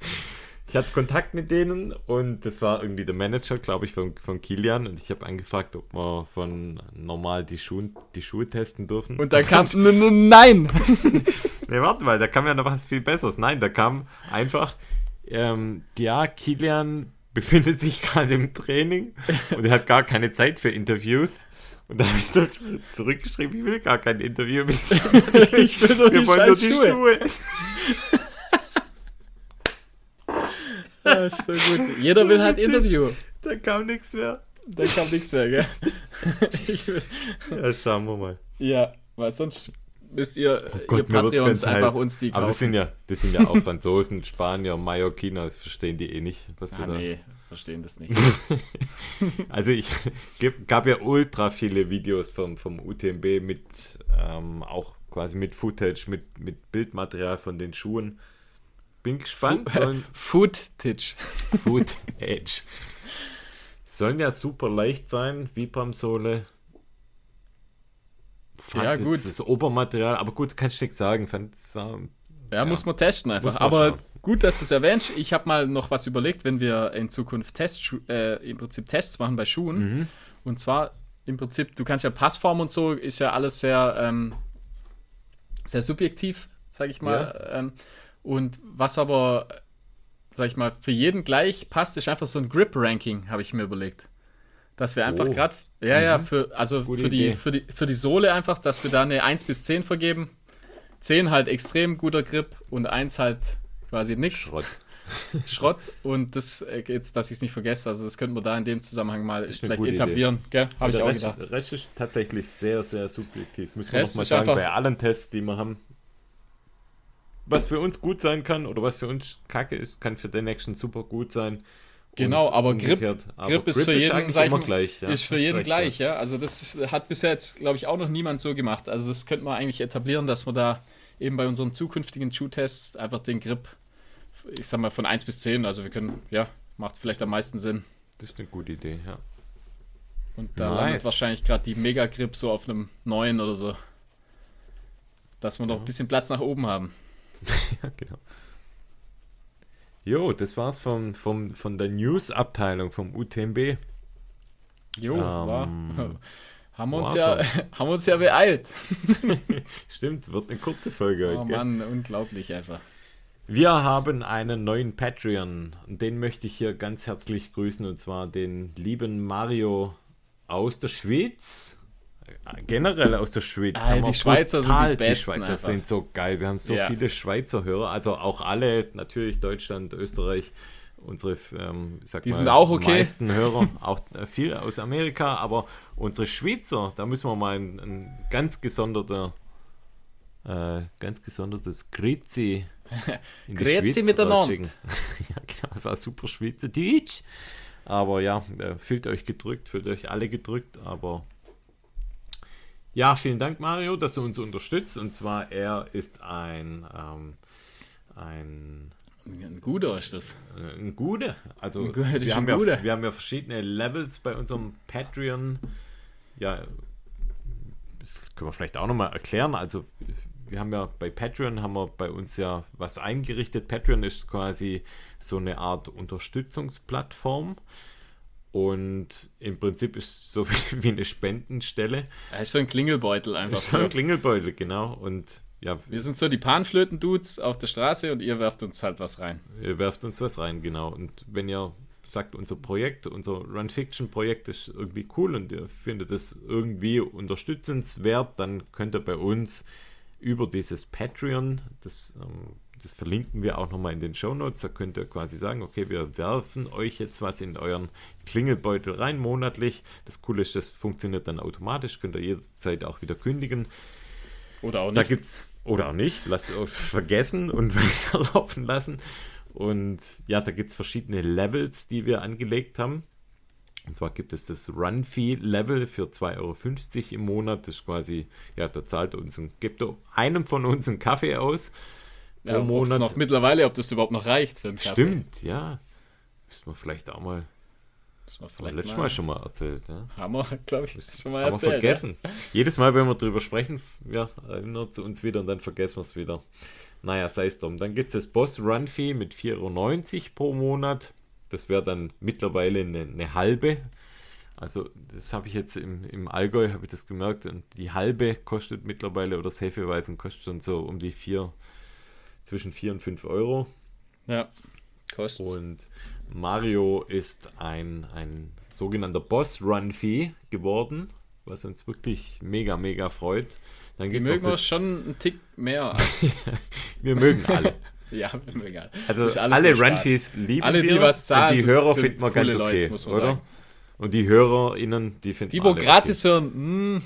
A: Ich hatte Kontakt mit denen und das war irgendwie der Manager, glaube ich, von, von Kilian und ich habe angefragt, ob wir von normal die Schuhe, die Schuhe testen dürfen.
B: Und dann kam, nein!
A: Nee, warte mal, da kam ja noch was viel Besseres. Nein, da kam einfach, ähm, ja, Kilian befindet sich gerade im Training und er hat gar keine Zeit für Interviews. Und da habe ich so zurückgeschrieben, ich will gar kein Interview mit.
B: Ich will nur
A: Wir
B: die
A: wollen nur die
B: Schuhe.
A: Schuhe.
B: Ist so gut. Jeder will halt Interview.
A: Da kam nichts mehr.
B: Da kam nichts mehr, gell? Will,
A: Ja, schauen wir mal.
B: ja, weil sonst müsst ihr, ihr
A: Oh mir wird's
B: Patreons einfach
A: heiß.
B: uns die kaufen.
A: Aber das sind ja, das sind ja auch Franzosen, Spanier, Mallorquiner, das verstehen die eh nicht, was wir
B: ah,
A: da.
B: nee, verstehen das nicht.
A: Also ich gab ja ultra viele Videos vom, vom UTMB mit ähm, auch quasi mit Footage, mit, mit Bildmaterial von den Schuhen. Bin gespannt. Sollen,
B: Footage.
A: Footage. Sollen ja super leicht sein, Vibram-Sohle. Fand
B: Ja,
A: jetzt
B: gut.
A: Das Obermaterial, aber gut, kannst du nichts sagen. Fand, ähm,
B: Ja, muss man testen einfach.
A: Man
B: Aber
A: schauen.
B: gut, dass du es erwähnst. Ich habe mal noch was überlegt, wenn wir in Zukunft Tests, äh, im Prinzip Tests machen bei Schuhen.
A: Mhm.
B: Und zwar im Prinzip, du kannst ja Passform und so, ist ja alles sehr, ähm, sehr subjektiv, sage ich mal. Ähm, und was aber sag ich mal, für jeden gleich passt, ist einfach so ein Grip-Ranking, habe ich mir überlegt. Dass wir einfach
A: Oh.
B: gerade, ja, ja,
A: Mhm.
B: für, also
A: Gute
B: für die, für, die, für die Sohle einfach, dass wir da eine 1 bis 10 vergeben. 10 halt extrem guter Grip und 1 halt quasi nix.
A: Schrott.
B: Schrott und das äh, jetzt, dass ich es nicht vergesse, also das könnten wir da in dem Zusammenhang mal vielleicht etablieren? Habe ich auch
A: Rest,
B: gedacht.
A: Rest ist tatsächlich sehr, sehr subjektiv. Müssen wir nochmal sagen, bei allen Tests, die wir haben, was für uns gut sein kann oder was für uns kacke ist, kann für den Nächsten super gut sein.
B: Genau, aber Grip-.
A: Aber
B: Grip ist für jeden,
A: eigentlich
B: sag ich
A: immer gleich. Ja,
B: ist für jeden
A: recht,
B: gleich, ja. Also das hat bisher jetzt, glaube ich, auch noch niemand so gemacht. Also das könnte man eigentlich etablieren, dass wir da eben bei unseren zukünftigen Shoe-Tests einfach den Grip, ich sag mal, von 1 bis 10, also wir können, ja, macht vielleicht am meisten Sinn.
A: Das ist eine gute Idee, ja.
B: Und da
A: Nice.
B: wahrscheinlich gerade die Mega-Grip so auf einem 9 oder so. Dass wir noch ein bisschen Platz nach oben haben.
A: ja genau. Jo, das war's vom, vom, von der News-Abteilung vom UTMB.
B: Jo,
A: Ähm,
B: war. Haben wir, uns ja, haben uns ja beeilt.
A: Stimmt, wird eine kurze Folge
B: Oh
A: heute. gell?
B: Mann, unglaublich einfach.
A: Wir haben einen neuen Patreon und den möchte ich hier ganz herzlich grüßen und zwar den lieben Mario aus der Schweiz. Generell aus der Schweiz.
B: Ah, die Schweizer sind die
A: brutal-
B: besten
A: Die Schweizer
B: einfach.
A: sind so geil. Wir haben so
B: Ja.
A: viele Schweizer Hörer, also auch alle, natürlich Deutschland, Österreich, unsere, ähm, ich sag
B: Die
A: mal,
B: sind auch okay.
A: meisten Hörer, auch äh, viel aus Amerika, aber unsere Schweizer, da müssen wir mal ein, ein ganz gesonderter, äh, ganz gesondertes Grüezi in die
B: Grüezi
A: Schweiz
B: miteinander.
A: ja, genau, das war super Schweizerdeutsch. Aber ja, äh, fühlt euch gedrückt, fühlt euch alle gedrückt, aber ja, vielen Dank, Mario, dass du uns unterstützt. Und zwar, er ist ein, ähm, ein,
B: Ein guter ist das.
A: äh, ein Gude. Also,
B: Ein ist
A: wir, haben ja,
B: Gude.
A: wir haben ja verschiedene Levels bei unserem Patreon. Ja, das können wir vielleicht auch nochmal erklären. Also, wir haben ja bei Patreon haben wir bei uns ja was eingerichtet. Patreon ist quasi so eine Art Unterstützungsplattform. Und im Prinzip ist es so wie, eine Spendenstelle.
B: Er ist so ein Klingelbeutel einfach.
A: Ist so ein Klingelbeutel, genau. Und ja,
B: Wir sind so die Panflöten-Dudes auf der Straße und ihr werft uns halt was rein.
A: ihr werft uns was rein, genau. Und wenn ihr sagt, unser Projekt, unser Run Fiction Projekt ist irgendwie cool und ihr findet es irgendwie unterstützenswert, dann könnt ihr bei uns über dieses Patreon, das, ähm, das verlinken wir auch nochmal in den Show Notes, da könnt ihr quasi sagen, okay, wir werfen euch jetzt was in euren Klingelbeutel rein monatlich. Das Coole ist, das funktioniert dann automatisch, könnt ihr jederzeit auch wieder kündigen.
B: Oder auch
A: Da
B: nicht.
A: gibt's, oder auch nicht, lasst es euch vergessen und weiterlaufen lassen. Und ja, da gibt es verschiedene Levels, die wir angelegt haben. Und zwar gibt es das Run-Fee-Level für 2,50 Euro im Monat. Das ist quasi, ja, da zahlt uns und gibt einem von uns einen Kaffee aus
B: ja,
A: pro Monat.
B: noch mittlerweile, ob das überhaupt noch reicht für einen Kaffee.
A: Stimmt, ja. Müssen wir vielleicht auch mal,
B: Müssen wir
A: vielleicht letztes
B: mal,
A: Mal schon mal erzählt. Ja.
B: Haben wir, glaube ich, schon mal
A: Haben wir
B: erzählt.
A: vergessen. Jedes Mal, wenn wir drüber sprechen, ja, erinnert es uns wieder und dann vergessen wir es wieder. Naja, sei es drum. Dann gibt es das Boss Run Fee mit 4,90 Euro pro Monat. Das wäre dann mittlerweile eine, eine halbe. Also, das habe ich jetzt im, im Allgäu, habe ich das gemerkt. Und die halbe kostet mittlerweile, oder das Hefeweisen kostet schon so um die 4, zwischen 4 und 5 Euro.
B: Ja, kostet.
A: Und Mario ist ein, ein sogenannter Boss-Run-Fee geworden, was uns wirklich mega, mega freut. Dann
B: Die mögen wir schon einen Tick mehr.
A: wir mögen alle.
B: ja.
A: Also
B: Ist alles
A: alle
B: nur Spaß.
A: Run-Fees lieben
B: Alle, die
A: wir.
B: was zahlen,
A: und die
B: sind-
A: Hörer
B: sind
A: finden wir ganz okay,
B: Leute, man
A: oder?
B: sagen.
A: Und die HörerInnen, die finden
B: Die,
A: wir
B: wo
A: alle
B: gratis hören, mh,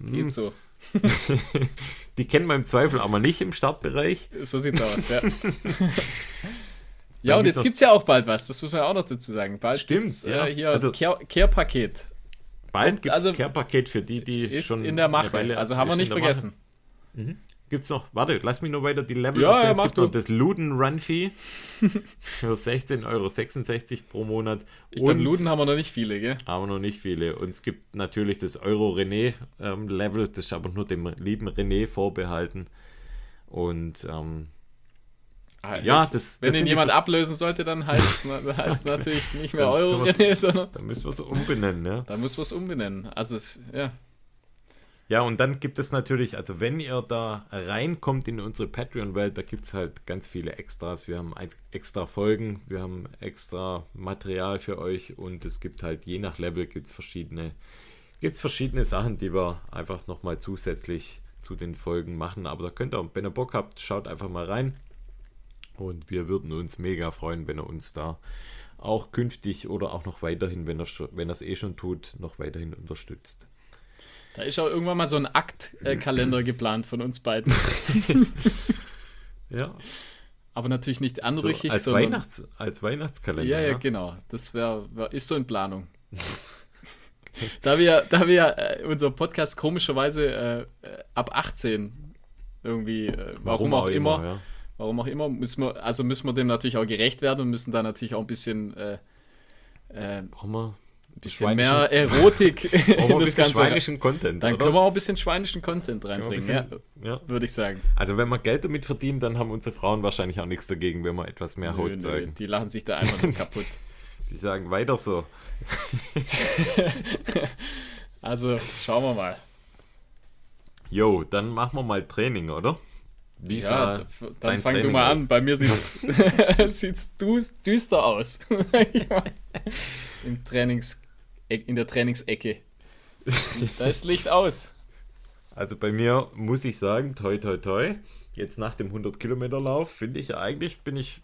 A: Hm.
B: geht so.
A: Die kennen wir im Zweifel aber nicht im Startbereich.
B: So sieht's aus, ja. ja, und jetzt
A: noch-
B: gibt's ja auch bald was, das muss man ja auch noch dazu sagen. Bald
A: Stimmt,
B: gibt's,
A: ja.
B: äh, hier
A: Also-
B: Care- Care-Paket.
A: Bald gibt es
B: also-
A: Care-Paket für die, die
B: Ist
A: schon
B: in der Mache. Also haben wir nicht vergessen.
A: Gibt es noch, warte, lass mich nur weiter die Level
B: Ja,
A: erzählen.
B: ja,
A: Es gibt
B: du.
A: noch das Luden Run Fee für 16,66 Euro pro Monat.
B: Ich glaube, Luden haben wir noch nicht viele, gell?
A: aber noch nicht viele. Und es gibt natürlich das Euro René ähm, Level, das ist aber nur dem lieben René vorbehalten. Und ähm,
B: Ah,
A: Ja,
B: jetzt,
A: das-
B: Wenn
A: das
B: ihn jemand ablösen sollte, dann heißt es natürlich nicht mehr Euro, René, sondern
A: da müssen wir es umbenennen, ja.
B: da muss man es umbenennen. Also, ja.
A: Ja, und dann gibt es natürlich, also wenn ihr da reinkommt in unsere Patreon-Welt, da gibt es halt ganz viele Extras. Wir haben extra Folgen, wir haben extra Material für euch und es gibt halt je nach Level gibt es verschiedene, gibt's verschiedene Sachen, die wir einfach nochmal zusätzlich zu den Folgen machen. Aber da könnt ihr, wenn ihr Bock habt, schaut einfach mal rein. Und wir würden uns mega freuen, wenn ihr uns da auch künftig oder auch noch weiterhin, wenn er wenn eh schon tut, noch weiterhin unterstützt.
B: Da ist auch irgendwann mal so ein Aktkalender geplant von uns beiden.
A: ja.
B: Aber natürlich nicht anrüchig.
A: So, als, sondern, Weihnachts-, als Weihnachtskalender.
B: Ja, ja, ja, genau. Das wär, wär, ist so in Planung. da wir, da wir äh, unser Podcast komischerweise äh, äh ab 18 irgendwie, äh, warum, warum, auch, auch immer, immer ja warum auch immer, müssen wir, also müssen wir dem natürlich auch gerecht werden und müssen da natürlich auch ein bisschen, äh, äh, ein bisschen mehr Erotik
A: in das Ganze. Schweinischen Content,
B: dann oder? können wir auch ein bisschen schweinischen Content reinbringen, bisschen, ja, ja. würde ich sagen.
A: Also wenn wir Geld damit verdienen, dann haben unsere Frauen wahrscheinlich auch nichts dagegen, wenn wir etwas mehr Haut nö, zeigen. Nö,
B: die lachen sich da einfach nur kaputt.
A: Die sagen weiter so.
B: also schauen wir mal.
A: Jo, dann machen wir mal Training, oder?
B: Wie ja, dann fang Training du mal aus? an. Bei mir sieht's, sieht's düster aus. Im Trainings, in der Trainingsecke. Da ist Licht aus.
A: Also bei mir muss ich sagen, toi toi toi, jetzt nach dem 100 Kilometer Lauf finde ich eigentlich bin ich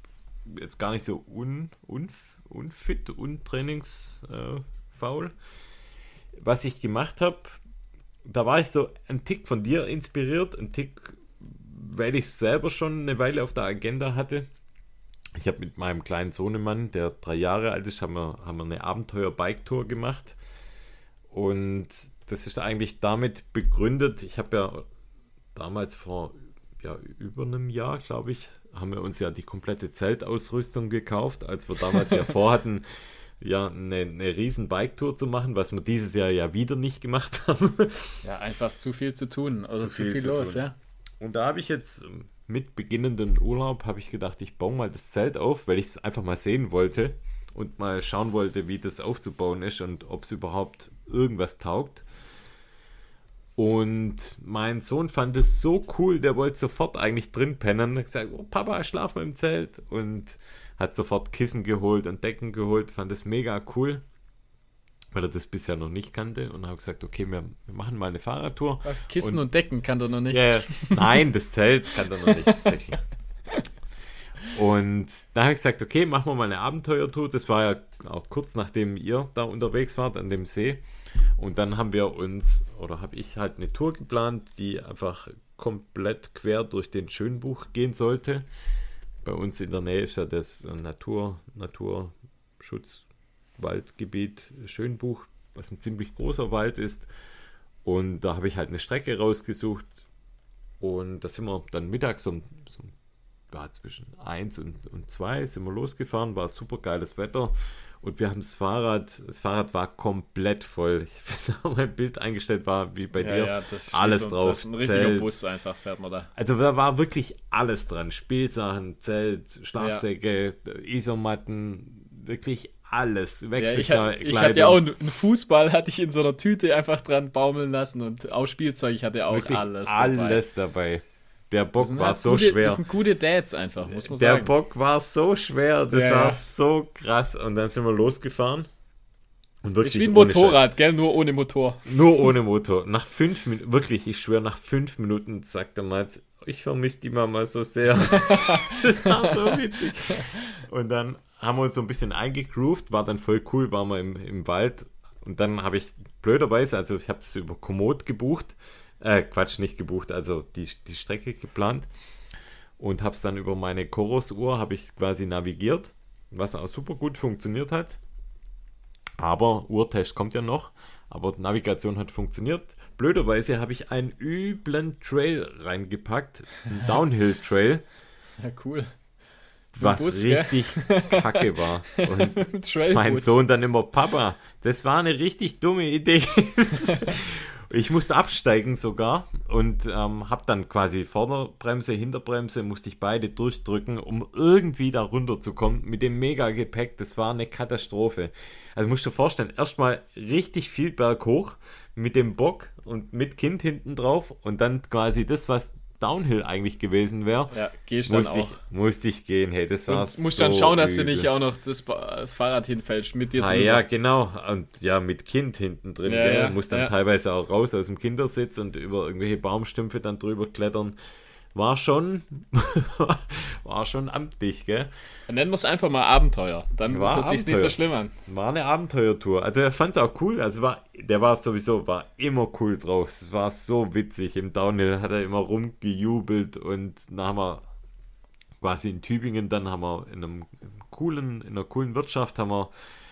A: jetzt gar nicht so un, un, unfit, untrainingsfaul. Was ich gemacht habe, da war ich so ein Tick von dir inspiriert, ein Tick weil ich es selber schon eine Weile auf der Agenda hatte. Ich habe mit meinem kleinen Sohnemann, der drei Jahre alt ist, haben wir, haben wir eine Abenteuer-Bike-Tour gemacht. Und das ist eigentlich damit begründet. Ich habe ja damals vor ja, über einem Jahr, glaube ich, haben wir uns ja die komplette Zeltausrüstung gekauft, als wir damals ja vorhatten, ja, eine, eine riesen Bike-Tour zu machen, was wir dieses Jahr ja wieder nicht gemacht haben.
B: Ja, einfach zu viel zu tun, also zu, zu viel, viel zu los, tun. ja.
A: Und da habe ich jetzt mit beginnenden Urlaub, habe ich gedacht, ich baue mal das Zelt auf, weil ich es einfach mal sehen wollte und mal schauen wollte, wie das aufzubauen ist und ob es überhaupt irgendwas taugt. Und mein Sohn fand es so cool, der wollte sofort eigentlich drin pennen. Hat gesagt, oh Papa, schlaf mal im Zelt. Und hat sofort Kissen geholt und Decken geholt, fand es mega cool weil er das bisher noch nicht kannte und habe gesagt, okay, wir, wir, machen mal eine Fahrradtour.
B: Was, Kissen und, und, Decken kann er noch nicht.
A: Ja, nein, das Zelt kann er noch nicht. und da habe ich gesagt, okay, machen wir mal eine Abenteuertour. Das war ja auch kurz nachdem ihr da unterwegs wart an dem See. Und dann haben wir uns, oder habe ich halt eine Tour geplant, die einfach komplett quer durch den Schönbuch gehen sollte. Bei uns in der Nähe ist ja das Natur, Naturschutz Waldgebiet Schönbuch, was ein ziemlich großer Wald ist. Und da habe ich halt eine Strecke rausgesucht. Und da sind wir dann mittags um, so, ja, zwischen 1 und, und 2 sind wir losgefahren, war super geiles Wetter. Und wir haben das Fahrrad, das Fahrrad war komplett voll. Ich habe mein Bild eingestellt, war wie bei ja, dir. Ja, alles drauf. Das ist
B: ein richtiger Zelt. Bus einfach, fährt man da.
A: Also da war wirklich alles dran. Spielsachen, Zelt, Schlafsäcke, ja. Isomatten, wirklich alles.
B: Wechselkleidung. Ja, ich, hatte ja auch einen Fußball, hatte ich in so einer Tüte einfach dran baumeln lassen und auch Spielzeug, ich hatte auch Wirklich alles
A: dabei. Alles dabei. Der Bock war halt so gute, schwer. Das
B: sind gute Dads einfach, muss
A: man
B: Der
A: sagen. Der Bock war so schwer, das ja, war so krass. Und dann sind wir losgefahren.
B: Und wirklich ich wie ein Motorrad, Scheiß. gell? Nur ohne Motor.
A: Nur ohne Motor. Nach fünf Minuten, wirklich, ich schwöre, nach fünf Minuten sagt er mal, ich vermisse die Mama so sehr. das war so witzig. Und dann haben wir uns so ein bisschen eingegroovt, war dann voll cool, waren wir im, im Wald und dann habe ich blöderweise, also ich habe es über Komoot gebucht, äh, Quatsch, nicht gebucht, also die, die Strecke geplant und habe es dann über meine Chorus-Uhr, habe ich quasi navigiert, was auch super gut funktioniert hat. Aber Uhrtest kommt ja noch, aber Navigation hat funktioniert. Blöderweise habe ich einen üblen Trail reingepackt, einen Downhill-Trail.
B: Ja, cool
A: was Bus, richtig gell? kacke war. Und mein Sohn dann immer, Papa, das war eine richtig dumme Idee. Ich musste absteigen sogar und ähm, habe dann quasi Vorderbremse, Hinterbremse, musste ich beide durchdrücken, um irgendwie da runterzukommen mit dem Mega-Gepäck. Das war eine Katastrophe. Also musst du dir vorstellen, erstmal richtig viel berghoch mit dem Bock und mit Kind hinten drauf und dann quasi das, was Downhill eigentlich gewesen wäre,
B: ja,
A: musste. Ich, musste ich gehen. Hey, das war
B: Und musst
A: so
B: dann schauen, dass du
A: übel.
B: nicht auch noch das, das Fahrrad hinfällst mit dir
A: Ah, ja, genau. Und ja, mit Kind hinten drin.
B: Ja, ja,
A: Muss dann teilweise auch raus aus dem Kindersitz und über irgendwelche Baumstümpfe dann drüber klettern. War schon, war schon amtlich, gell?
B: Dann nennen wir es einfach mal Abenteuer. Dann
A: War
B: hört sich nicht so schlimm an.
A: War eine Abenteuertour. Also er fand es auch cool. Also war, der war sowieso, war immer cool drauf. Es war so witzig. Im Downhill hat er immer rumgejubelt und dann haben wir quasi in Tübingen, dann haben wir in einem coolen, in einer coolen Wirtschaft haben wir,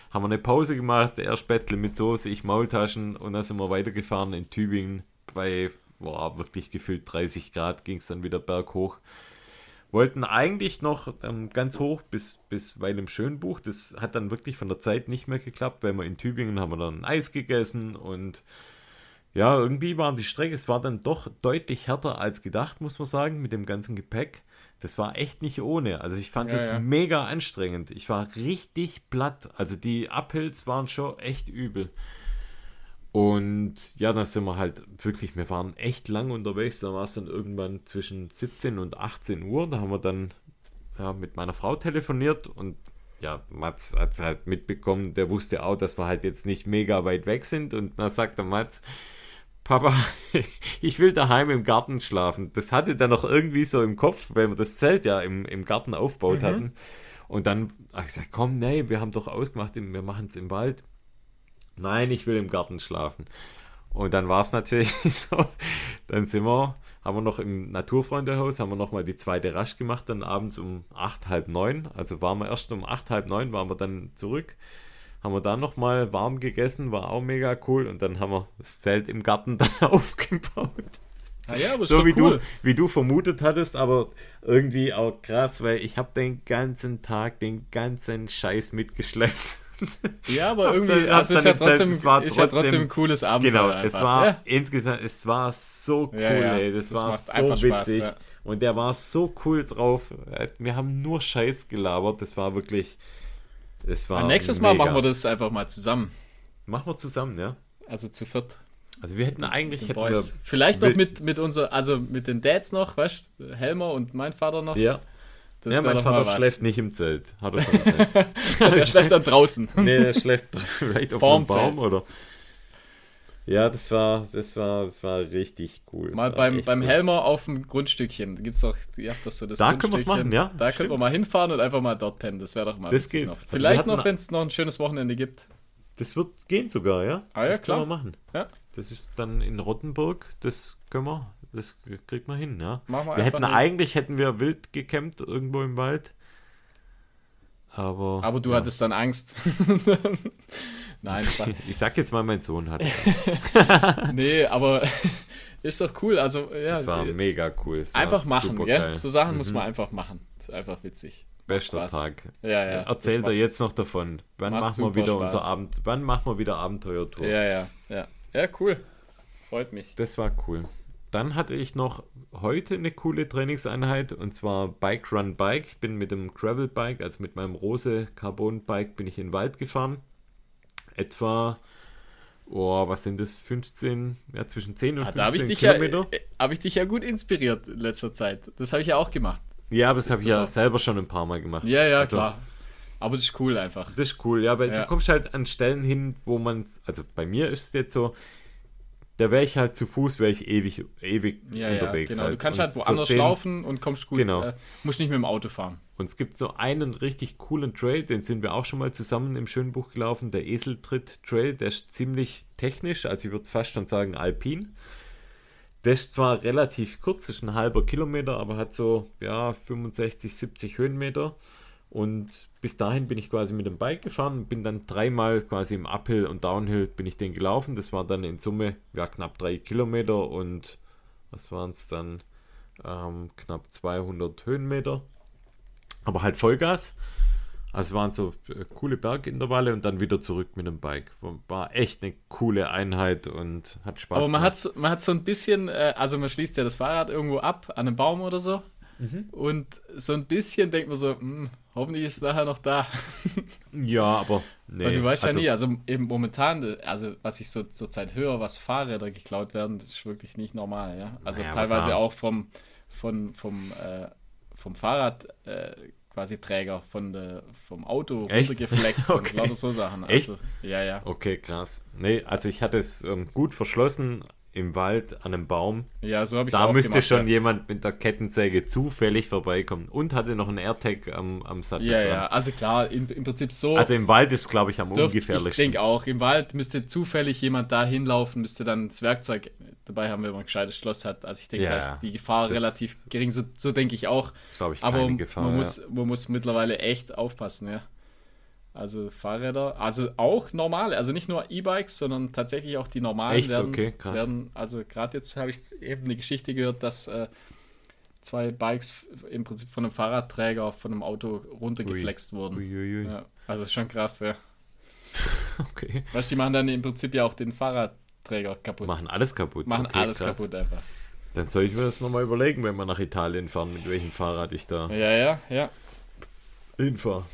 A: haben wir eine Pause gemacht. Er Spätzle mit Soße, ich Maultaschen und dann sind wir weitergefahren in Tübingen bei boah, wirklich gefühlt 30 Grad ging es dann wieder berghoch. Wollten eigentlich noch ähm, ganz hoch bis, bis Weil im Schönbuch. Das hat dann wirklich von der Zeit nicht mehr geklappt, weil wir in Tübingen haben wir dann Eis gegessen und ja, irgendwie war die Strecke, es war dann doch deutlich härter als gedacht, muss man sagen, mit dem ganzen Gepäck. Das war echt nicht ohne. Also ich fand
B: Ja,
A: das
B: ja.
A: mega anstrengend. Ich war richtig platt. Also die Uphills waren schon echt übel. Und ja, dann sind wir halt wirklich, wir waren echt lang unterwegs. Da war es dann irgendwann zwischen 17 und 18 Uhr. Da haben wir dann ja, mit meiner Frau telefoniert und ja, Mats hat es halt mitbekommen. Der wusste auch, dass wir halt jetzt nicht mega weit weg sind. Und dann sagt der Mats, Papa, ich will daheim im Garten schlafen. Das hatte er noch irgendwie so im Kopf, weil wir das Zelt ja im, im Garten aufgebaut hatten. Und dann habe ich gesagt, komm, nee, wir haben doch ausgemacht, wir machen es im Wald. Nein, ich will im Garten schlafen. Und dann war es natürlich so, dann sind wir, haben wir noch im Naturfreundehaus, haben wir nochmal die zweite Rasch gemacht, dann abends um acht, halb neun. Also waren wir erst um acht, halb neun, waren wir dann zurück. Haben wir dann nochmal warm gegessen, war auch mega cool. Und dann haben wir das Zelt im Garten dann aufgebaut.
B: Ah ja, aber
A: So wie,
B: cool.
A: du, wie du vermutet hattest, aber irgendwie auch krass, weil ich habe den ganzen Tag den ganzen Scheiß mitgeschleppt.
B: Ja, aber irgendwie, also
A: im Zelt,
B: trotzdem,
A: es war
B: ist ja
A: trotzdem-
B: trotzdem ein cooles Abenteuer.
A: Genau,
B: einfach.
A: es war
B: Ja.
A: insgesamt, es war so cool,
B: Ja, ja,
A: ey. Das,
B: das
A: war so witzig.
B: Spaß, ja.
A: Und der war so cool drauf. Wir haben nur Scheiß gelabert. Das war wirklich. Das war
B: Und nächstes Mal
A: mega.
B: machen wir das einfach mal zusammen.
A: Machen wir zusammen, ja.
B: Also zu viert.
A: Also wir hätten eigentlich hätten
B: Boys. Vielleicht noch mit, mit unser, also mit den Dads noch, weißt? Helmer und mein Vater noch.
A: wir. Ja,
B: das
A: ja mein Vater schläft nicht im Zelt. Hat er schon gesagt.
B: Der schläft dann draußen.
A: nee, der schläft vielleicht auf
B: Vorm
A: einem Baum
B: Zelt.
A: oder. Ja, das war, das war, das war richtig cool.
B: Mal
A: War
B: beim, beim
A: cool.
B: Helmer auf dem Grundstückchen. Gibt's doch, ihr habt doch so das
A: Da können wir's
B: Grundstückchen.
A: machen, ja,
B: Da
A: stimmt.
B: können wir mal hinfahren und einfach mal dort pennen. Das wäre doch mal
A: Das geht.
B: noch.
A: Also wir
B: Vielleicht
A: hatten-
B: noch, wenn es noch ein schönes Wochenende gibt.
A: Das wird gehen sogar, ja?
B: Ah ja,
A: das
B: klar.
A: können wir machen.
B: Ja.
A: Das ist dann in Rottenburg, das können wir, das kriegt man hin, ja.
B: Machen wir
A: Wir hätten
B: hin.
A: eigentlich hätten wir wild gecampt irgendwo im Wald. Aber,
B: Aber du
A: ja.
B: hattest dann Angst. Nein.
A: Ich sag jetzt mal, mein Sohn hat.
B: nee, aber ist doch cool. Also, ja,
A: Das war mega cool. War
B: einfach machen, gell? So Sachen muss
A: Mhm.
B: man einfach machen. Das ist einfach witzig.
A: Bester
B: Spaß.
A: Tag.
B: Ja, ja.
A: Erzählt
B: das
A: er jetzt noch davon. Wann machen wir wieder
B: Spaß.
A: unser Abend? Wann machen wir wieder Abenteuertour?
B: Ja, ja, ja. Ja, cool. Freut mich.
A: Das war cool. Dann hatte ich noch heute eine coole Trainingseinheit und zwar Bike Run Bike. Ich bin mit dem Gravel Bike, also mit meinem Rose Carbon Bike, bin ich in den Wald gefahren. Etwa, oh, was sind das? 15, ja, zwischen 10 und
B: Ah, da habe
A: 15
B: ich, dich ja,
A: Kilometer.
B: äh, hab ich dich ja gut inspiriert in letzter Zeit. Das habe ich ja auch gemacht.
A: Ja, aber das habe ich ja selber schon ein paar Mal gemacht.
B: Ja, ja,
A: Also,
B: klar. Aber das ist cool einfach.
A: Das ist cool, ja, weil
B: Ja.
A: du kommst halt an Stellen hin, wo man, also bei mir ist es jetzt so, da wäre ich halt zu Fuß, wäre ich ewig, ewig
B: Ja, ja,
A: unterwegs.
B: genau.
A: halt.
B: Du kannst
A: Und
B: halt
A: so
B: woanders
A: zehn-
B: laufen und kommst gut.
A: Genau.
B: Äh, musst nicht mit dem Auto fahren.
A: Und es gibt so einen richtig coolen Trail, den sind wir auch schon mal zusammen im Schönbuch gelaufen, der Eseltritt-Trail, der ist ziemlich technisch, also ich würde fast schon sagen alpin. Der ist zwar relativ kurz, ist ein halber Kilometer, aber hat so, ja, 65, 70 Höhenmeter. Und bis dahin bin ich quasi mit dem Bike gefahren bin dann dreimal quasi im Uphill und Downhill bin ich den gelaufen. Das war dann in Summe ja knapp drei Kilometer und was waren es dann? Ähm, knapp 200 Höhenmeter. Aber halt Vollgas. Also waren so äh, coole Bergintervalle und dann wieder zurück mit dem Bike. War echt eine coole Einheit und hat Spaß
B: Aber man hat, man hat so ein bisschen, äh, also man schließt ja das Fahrrad irgendwo ab an einem Baum oder so. Mhm. Und so ein bisschen denkt man so, mh, hm, hoffentlich ist es nachher noch da.
A: ja, aber
B: nee. Und du weißt also, ja nie, also eben momentan, also was ich so zur Zeit höre, was Fahrräder geklaut werden, das ist wirklich nicht normal, ja. Also naja, teilweise auch vom, von, vom, äh, vom Fahrrad äh, quasi Träger von der, vom Auto
A: Echt?
B: runtergeflext okay. und lauter so Sachen.
A: Echt?
B: Also, ja, ja.
A: Okay, krass. Nee, also ich hatte es ähm, gut verschlossen, im Wald an einem Baum.
B: Ja, so habe ich
A: Da müsste gemacht, schon ja. jemand mit der Kettensäge zufällig vorbeikommen und hatte noch einen AirTag am, am Sattel.
B: Ja, dran. ja, also klar, im, im Prinzip so.
A: Also im Wald ist, glaube ich, am dürf, ungefährlichsten. Ich
B: denke auch, im Wald müsste zufällig jemand da hinlaufen, müsste dann das Werkzeug dabei haben, wenn man ein gescheites Schloss hat. Also ich denke, ja, da ist die Gefahr relativ gering, so, so denke ich auch.
A: Glaube ich,
B: Aber
A: Gefahr,
B: man, ja. muss, man muss mittlerweile echt aufpassen, ja. Also Fahrräder, also auch normale, also nicht nur E-Bikes, sondern tatsächlich auch die normalen
A: Echt?
B: werden,
A: okay, krass.
B: werden also gerade jetzt habe ich eben eine Geschichte gehört, dass äh, zwei Bikes im Prinzip von einem Fahrradträger von einem Auto runtergeflext ui. wurden.
A: Ui, ui,
B: ja, also schon krass, ja.
A: okay.
B: Weißt die machen dann im Prinzip ja auch den Fahrradträger kaputt.
A: Machen alles kaputt.
B: Machen okay, alles krass. kaputt einfach.
A: Dann soll ich mir das nochmal überlegen, wenn wir nach Italien fahren, mit welchem Fahrrad ich da
B: ja, ja, ja.
A: hinfahre.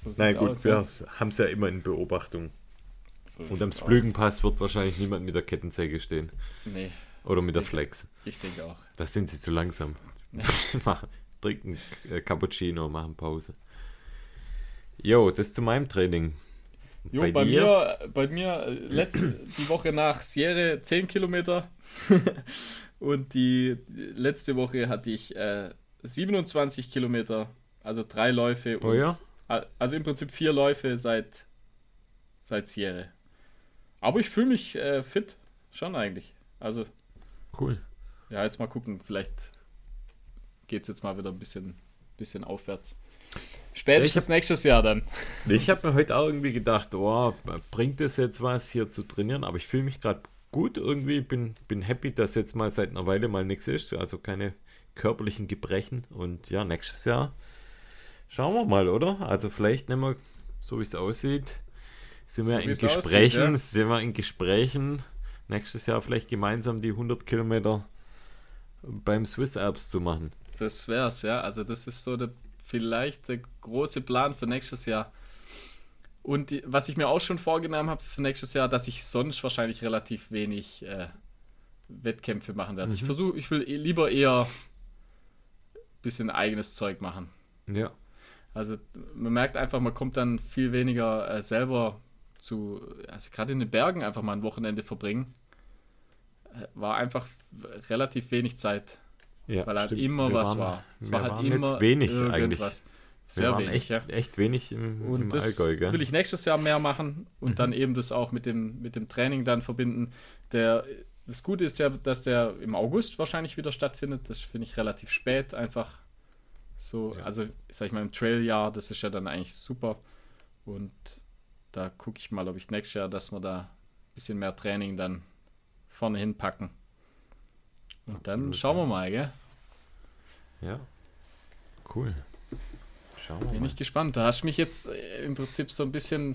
A: So Na gut, aus, wir ja. haben es ja immer in Beobachtung. So und am Splügenpass wird wahrscheinlich niemand mit der Kettensäge stehen.
B: Nee.
A: Oder mit der Flex.
B: Ich denke auch.
A: Da sind sie zu langsam. Machen, trinken äh, Cappuccino, machen Pause. Jo, das zu meinem Training.
B: Jo, bei, bei mir, bei mir äh, letzte, die Woche nach Sierra 10 Kilometer und die letzte Woche hatte ich äh, 27 Kilometer, also drei Läufe.
A: oh ja?
B: Also im Prinzip vier Läufe seit, seit Sierra. Aber ich fühle mich äh, fit, schon eigentlich. Also.
A: Cool.
B: Ja, jetzt mal gucken, vielleicht geht es jetzt mal wieder ein bisschen, bisschen aufwärts. Spätestens hab, nächstes Jahr dann.
A: Ich habe mir heute auch irgendwie gedacht, oh, bringt es jetzt was hier zu trainieren? Aber ich fühle mich gerade gut irgendwie. Bin, bin happy, dass jetzt mal seit einer Weile mal nichts ist. Also keine körperlichen Gebrechen. Und ja, nächstes Jahr Schauen wir mal, oder? Also vielleicht nehmen wir, so wie es aussieht, sind so wir in Gesprächen, aussieht, ja. sind wir in Gesprächen, nächstes Jahr vielleicht gemeinsam die 100 Kilometer beim Swiss Alps zu machen.
B: Das wär's, ja. Also das ist so der, vielleicht der große Plan für nächstes Jahr. Und die, was ich mir auch schon vorgenommen habe für nächstes Jahr, dass ich sonst wahrscheinlich relativ wenig äh, Wettkämpfe machen werde. Mhm. Ich versuche, ich will eh lieber eher ein bisschen eigenes Zeug machen.
A: Ja.
B: Also man merkt einfach, man kommt dann viel weniger äh, selber zu, also gerade in den Bergen einfach mal ein Wochenende verbringen. Äh, war einfach relativ wenig Zeit.
A: Ja,
B: weil halt immer wir was
A: waren,
B: war.
A: Es war halt immer wenig irgendwas. eigentlich.
B: Sehr wenig,
A: echt,
B: ja.
A: echt wenig im,
B: und
A: im
B: das
A: Allgäu, gell?
B: will ich nächstes Jahr mehr machen und mhm. dann eben das auch mit dem, mit dem Training dann verbinden. Der, das Gute ist ja, dass der im August wahrscheinlich wieder stattfindet. Das finde ich relativ spät, einfach so, ja. also sag ich mal, im Trailjahr, das ist ja dann eigentlich super. Und da gucke ich mal, ob ich nächstes Jahr, dass wir da ein bisschen mehr Training dann vorne hinpacken. Und Absolut, dann schauen wir mal, gell?
A: Ja. Cool.
B: Schauen wir Bin mal. ich gespannt. Da hast du mich jetzt äh, im Prinzip so ein bisschen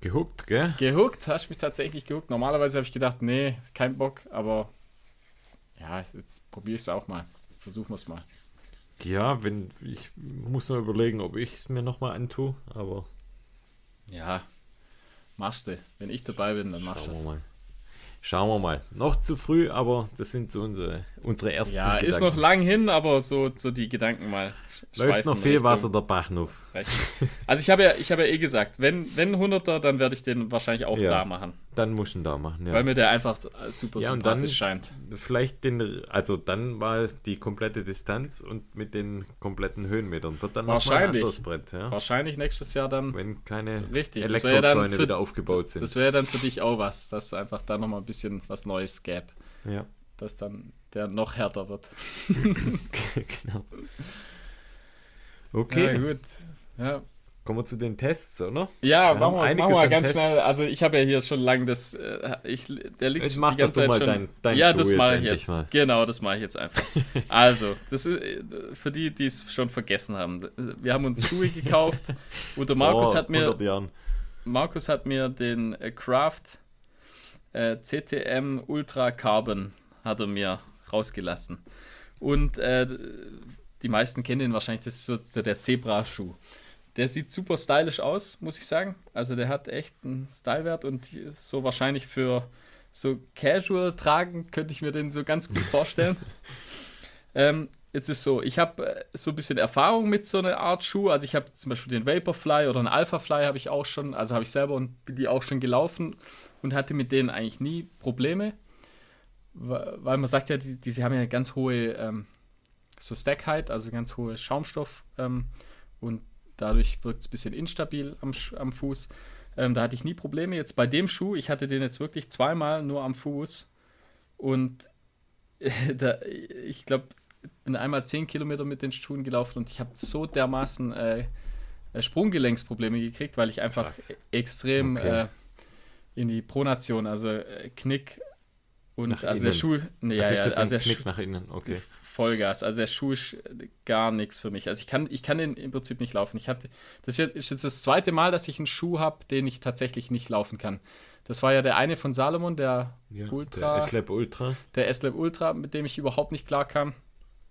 A: gehuckt, gell?
B: Gehuckt, hast du mich tatsächlich gehuckt. Normalerweise habe ich gedacht, nee, kein Bock, aber ja, jetzt probiere ich es auch mal. Versuchen wir es mal.
A: Ja, wenn ich muss noch überlegen, ob ich es mir nochmal antue, aber.
B: Ja, machst du. Wenn ich dabei bin, dann machst du es.
A: Schauen wir mal. Noch zu früh, aber das sind so unsere, unsere ersten
B: Ja, Gedanken. ist noch lang hin, aber so, so die Gedanken mal.
A: Läuft noch viel Richtung. Wasser der Bachnuf.
B: Also ich habe ja, ich ja eh gesagt, wenn, wenn 100er, dann werde ich den wahrscheinlich auch ja, da machen.
A: Dann muss ich ihn da machen, ja.
B: Weil mir der einfach super ja, sympathisch scheint.
A: Vielleicht den, also dann mal die komplette Distanz und mit den kompletten Höhenmetern. Wird dann
B: nochmal ein
A: anderes Brett, ja.
B: Wahrscheinlich nächstes Jahr dann.
A: Wenn keine
B: richtig,
A: Elektrozäune wieder aufgebaut sind.
B: Das wäre dann für dich auch was, dass einfach da nochmal ein bisschen was Neues gäbe.
A: Ja.
B: Dass dann der noch härter wird.
A: genau. Okay.
B: Ja, gut. Ja.
A: Kommen wir zu den Tests, oder?
B: Ja, wir machen wir, machen wir ganz Tests. schnell. Also ich habe ja hier schon lange das. Äh, ich, der liegt
A: ich mach die ganze Zeit mal schon. Dein, dein
B: ja, Schuh das mache ich jetzt. Mal. Genau, das mache ich jetzt einfach. also, das ist für die, die es schon vergessen haben. Wir haben uns Schuhe gekauft. Und der Markus hat mir. Jahren. Markus hat mir den äh, Craft äh, CTM Ultra Carbon hat er mir rausgelassen. Und äh, die meisten kennen ihn wahrscheinlich, das ist so der Zebra-Schuh. Der sieht super stylisch aus, muss ich sagen. Also der hat echt einen Stylewert und so wahrscheinlich für so casual tragen könnte ich mir den so ganz gut vorstellen. ähm, jetzt ist so, ich habe äh, so ein bisschen Erfahrung mit so einer Art Schuh. Also ich habe zum Beispiel den Vaporfly oder einen Alphafly habe ich auch schon, also habe ich selber und bin die auch schon gelaufen und hatte mit denen eigentlich nie Probleme. Weil man sagt ja, die, die haben ja ganz hohe ähm, so Stackheit, also ganz hohe Schaumstoff ähm, und Dadurch wirkt es ein bisschen instabil am, am Fuß. Ähm, da hatte ich nie Probleme. Jetzt bei dem Schuh, ich hatte den jetzt wirklich zweimal nur am Fuß. Und äh, da, ich glaube, bin einmal 10 Kilometer mit den Schuhen gelaufen und ich habe so dermaßen äh, äh, Sprunggelenksprobleme gekriegt, weil ich einfach Krass. extrem okay. äh, in die Pronation, also äh, Knick und nach also innen. der Schuh, nee, also, ja, also der
A: Knick nach innen, okay.
B: Vollgas. Also der Schuh ist gar nichts für mich. Also ich kann, ich kann den im Prinzip nicht laufen. Ich hatte, das ist jetzt das zweite Mal, dass ich einen Schuh habe, den ich tatsächlich nicht laufen kann. Das war ja der eine von Salomon, der
A: ja, Ultra. Der S-Lab Ultra.
B: Der S-Lab Ultra, mit dem ich überhaupt nicht klar kam.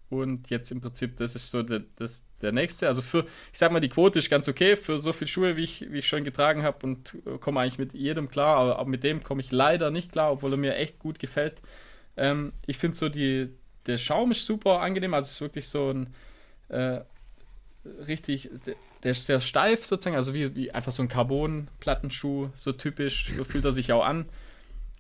B: Und jetzt im Prinzip, das ist so der, das, der nächste. Also für, ich sag mal, die Quote ist ganz okay für so viele Schuhe, wie ich, wie ich schon getragen habe und komme eigentlich mit jedem klar. Aber, aber mit dem komme ich leider nicht klar, obwohl er mir echt gut gefällt. Ähm, ich finde so die, der Schaum ist super angenehm, also es ist wirklich so ein äh, richtig, der, der, ist sehr steif sozusagen, also wie, wie einfach so ein Carbon-Plattenschuh, so typisch, so fühlt er sich auch an.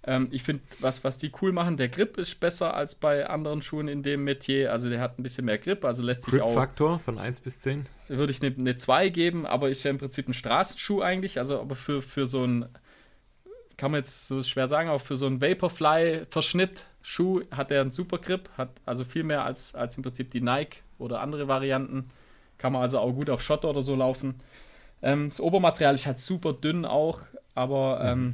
B: Ähm, ich finde, was, was die cool machen, der Grip ist besser als bei anderen Schuhen in dem Metier, also der hat ein bisschen mehr Grip, also lässt sich auch...
A: Grip-Faktor von 1 bis 10?
B: Würde ich eine, eine 2 geben, aber ist ja im Prinzip ein Straßenschuh eigentlich, also aber für, für so ein kann man jetzt so schwer sagen, auch für so einen Vaporfly-Verschnitt Schuh hat er einen super Grip, hat also viel mehr als, als im Prinzip die Nike oder andere Varianten. Kann man also auch gut auf Schotter oder so laufen. Ähm, das Obermaterial ist halt super dünn auch, aber ähm,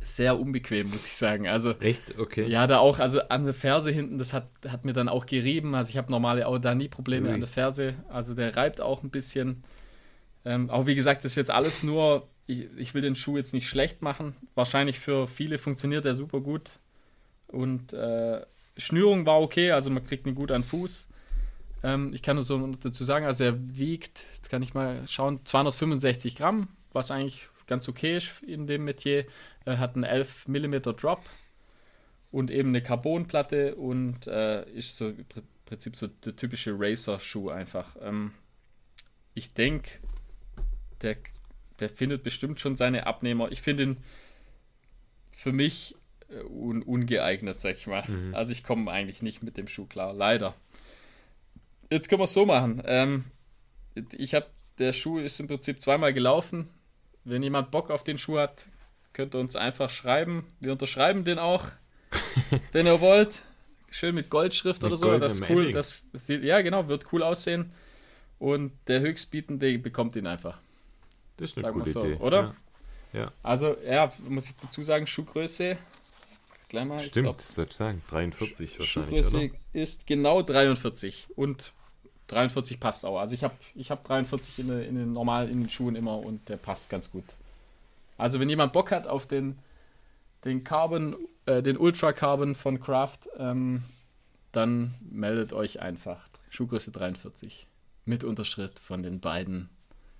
B: sehr unbequem, muss ich sagen. Also,
A: Echt? Okay.
B: Ja, da auch, also an der Ferse hinten, das hat, hat mir dann auch gerieben. Also ich habe normale auch da nie Probleme Ui. an der Ferse. Also der reibt auch ein bisschen. Ähm, auch wie gesagt, das ist jetzt alles nur ich, ich, will den Schuh jetzt nicht schlecht machen. Wahrscheinlich für viele funktioniert er super gut. Und äh, Schnürung war okay, also man kriegt ihn gut an Fuß. Ähm, ich kann nur so dazu sagen, also er wiegt, jetzt kann ich mal schauen, 265 Gramm, was eigentlich ganz okay ist in dem Metier. Er hat einen 11 mm Drop und eben eine Carbonplatte und äh, ist so im Prinzip so der typische Racer-Schuh einfach. Ähm, ich denke, der der findet bestimmt schon seine Abnehmer. Ich finde ihn für mich äh, un ungeeignet, sag ich mal. Mhm. Also ich komme eigentlich nicht mit dem Schuh klar, leider. Jetzt können wir es so machen. Ähm, ich habe, der Schuh ist im Prinzip zweimal gelaufen. Wenn jemand Bock auf den Schuh hat, könnt ihr uns einfach schreiben. Wir unterschreiben den auch, wenn ihr wollt. Schön mit Goldschrift mit oder so. Das ist cool. Das, das sieht, ja, genau, wird cool aussehen. Und der Höchstbietende bekommt ihn einfach.
A: Das ist eine Sagen gute so, Idee.
B: Oder?
A: Ja. ja.
B: Also, ja, muss ich dazu sagen, Schuhgröße.
A: Gleich mal, Stimmt, glaub, das soll ich sagen. 43
B: wahrscheinlich. Schuhgröße oder? ist genau 43. Und 43 passt auch. Also ich habe ich hab 43 in, in den normalen in den Schuhen immer und der passt ganz gut. Also wenn jemand Bock hat auf den, den Carbon, äh, den Ultra Carbon von Kraft, ähm, dann meldet euch einfach. Schuhgröße 43. Mit Unterschrift von den beiden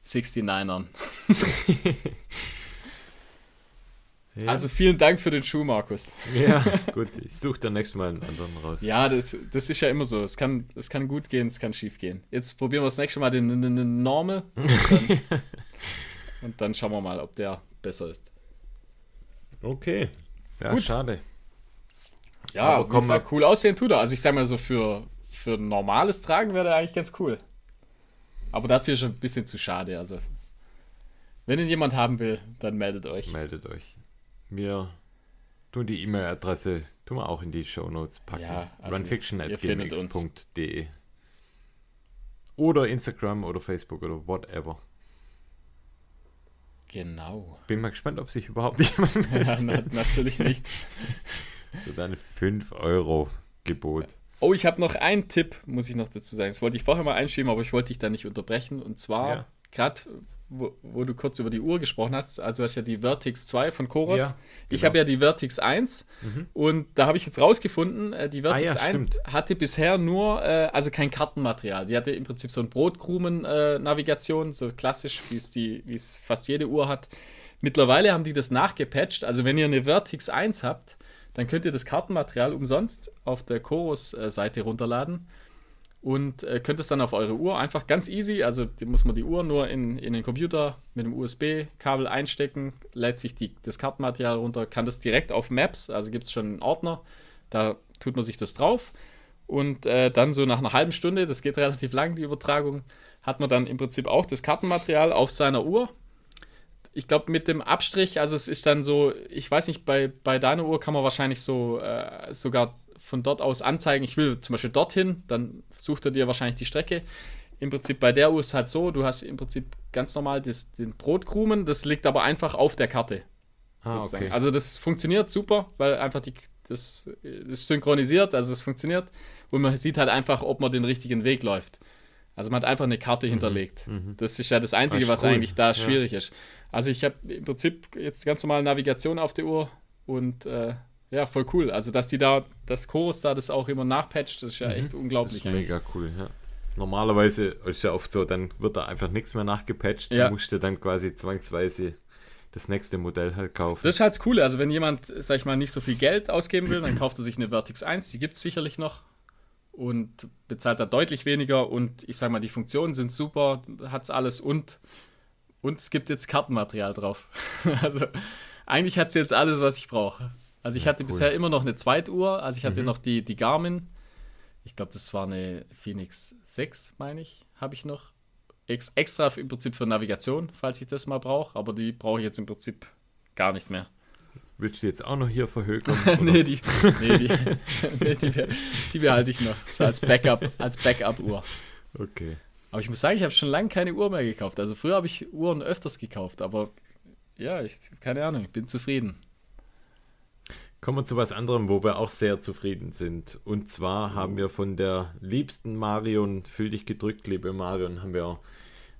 B: 69ern. ja. Also vielen Dank für den Schuh, Markus.
A: Ja, gut. Ich suche dann nächstes Mal einen anderen raus.
B: Ja, das, das ist ja immer so. Es kann, es kann gut gehen, es kann schief gehen. Jetzt probieren wir das nächste Mal den, den, den Normal. Und dann, und dann schauen wir mal, ob der besser ist.
A: Okay. Ja, gut. schade.
B: Ja, aber komm mal cool aussehen tut er. Also ich sag mal so, für, für normales Tragen wäre der eigentlich ganz cool. Aber dafür schon ein bisschen zu schade. Also, wenn ihn jemand haben will, dann meldet euch.
A: Meldet euch. Wir tun die E-Mail-Adresse, tun wir auch in die Show Notes packen. Ja, also Runfiction.gmx.de Oder Instagram oder Facebook oder whatever.
B: Genau.
A: Bin mal gespannt, ob sich überhaupt jemand
B: Ja, na, natürlich nicht.
A: So dann 5 Euro Gebot.
B: Oh, ich habe noch einen Tipp, muss ich noch dazu sagen. Das wollte ich vorher mal einschieben, aber ich wollte dich da nicht unterbrechen. Und zwar,
A: Ja.
B: gerade wo, wo du kurz über die Uhr gesprochen hast, also du hast ja die Vertix 2 von Coros.
A: Ja,
B: Ich
A: genau.
B: habe ja die Vertix 1 und da habe ich jetzt rausgefunden, äh, die Vertix
A: Ah ja,
B: 1 hatte bisher nur, äh, also kein Kartenmaterial. Die hatte im Prinzip so ein Brotkrumen-Navigation, so klassisch, wie es die, wie es fast jede Uhr hat. Mittlerweile haben die das nachgepatcht. Also wenn ihr eine Vertix 1 habt, dann könnt ihr das Kartenmaterial umsonst auf der Chorus-Seite runterladen und äh, könnt es dann auf eure Uhr einfach ganz easy, also muss man die Uhr nur in, in den Computer mit dem USB-Kabel einstecken, lädt sich die, das Kartenmaterial runter, kann das direkt auf Maps, also gibt es schon einen Ordner, da tut man sich das drauf und äh, dann so nach einer halben Stunde, das geht relativ lang, die Übertragung, hat man dann im Prinzip auch das Kartenmaterial auf seiner Uhr ich glaube, mit dem Abstrich, also es ist dann so, ich weiß nicht, bei, bei deiner Uhr kann man wahrscheinlich so äh, sogar von dort aus anzeigen, ich will zum Beispiel dorthin, dann sucht er dir wahrscheinlich die Strecke. Im Prinzip bei der Uhr ist es halt so, du hast im Prinzip ganz normal das, den Brotkrumen, das liegt aber einfach auf der Karte.
A: Ah, okay.
B: Also das funktioniert super, weil einfach die, das ist synchronisiert, also es funktioniert und man sieht halt einfach, ob man den richtigen Weg läuft. Also man hat einfach eine Karte hinterlegt. Das ist ja das Einzige,
A: Mhm, Das ist
B: was
A: cool.
B: eigentlich da
A: Ja.
B: schwierig ist. Also ich habe im Prinzip jetzt ganz normal Navigation auf der Uhr und äh, ja, voll cool. Also dass die da, das Chorus da das auch immer nachpatcht, das ist ja echt
A: Mhm. Das
B: unglaublich.
A: ist mega cool, ja. Normalerweise ist ja oft so, dann wird da einfach nichts mehr nachgepatcht.
B: Ja.
A: Du musst dir dann quasi zwangsweise das nächste Modell halt kaufen.
B: Das ist halt das Coole. Also wenn jemand, sag ich mal, nicht so viel Geld ausgeben will, dann kauft er sich eine Vertix 1, die gibt es sicherlich noch und bezahlt da deutlich weniger und ich sag mal, die Funktionen sind super, hat's alles und und es gibt jetzt Kartenmaterial drauf. also eigentlich hat es jetzt alles, was ich brauche. Also ich hatte
A: cool.
B: bisher immer noch eine Zweituhr, also ich hatte
A: Mhm.
B: noch die, die Garmin. Ich glaube, das war eine Phoenix 6, meine ich, habe ich noch. Ex extra im Prinzip für Navigation, falls ich das mal brauche, aber die brauche ich jetzt im Prinzip gar nicht mehr.
A: Willst du jetzt auch noch hier verhökern?
B: nee, die, nee, die, nee, die, die behalte ich noch. So als Backup, als Backup-Uhr.
A: Okay.
B: Aber ich muss sagen, ich habe schon lange keine Uhr mehr gekauft. Also früher habe ich Uhren öfters gekauft, aber ja, ich, keine Ahnung, ich bin zufrieden.
A: Kommen wir zu was anderem, wo wir auch sehr zufrieden sind. Und zwar haben wir von der liebsten Marion, fühl dich gedrückt, liebe Marion, haben wir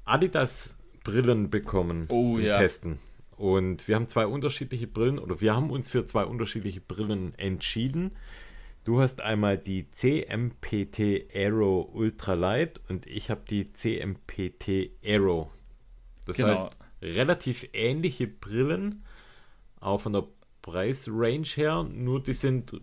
A: Adidas Brillen bekommen
B: Oh,
A: zum
B: ja.
A: Testen. Und wir haben zwei unterschiedliche Brillen oder wir haben uns für zwei unterschiedliche Brillen entschieden. Du hast einmal die CMPT Aero Ultralight und ich habe die CMPT Aero. Das
B: Genau.
A: heißt, relativ ähnliche Brillen, auch von der Preisrange her, nur die sind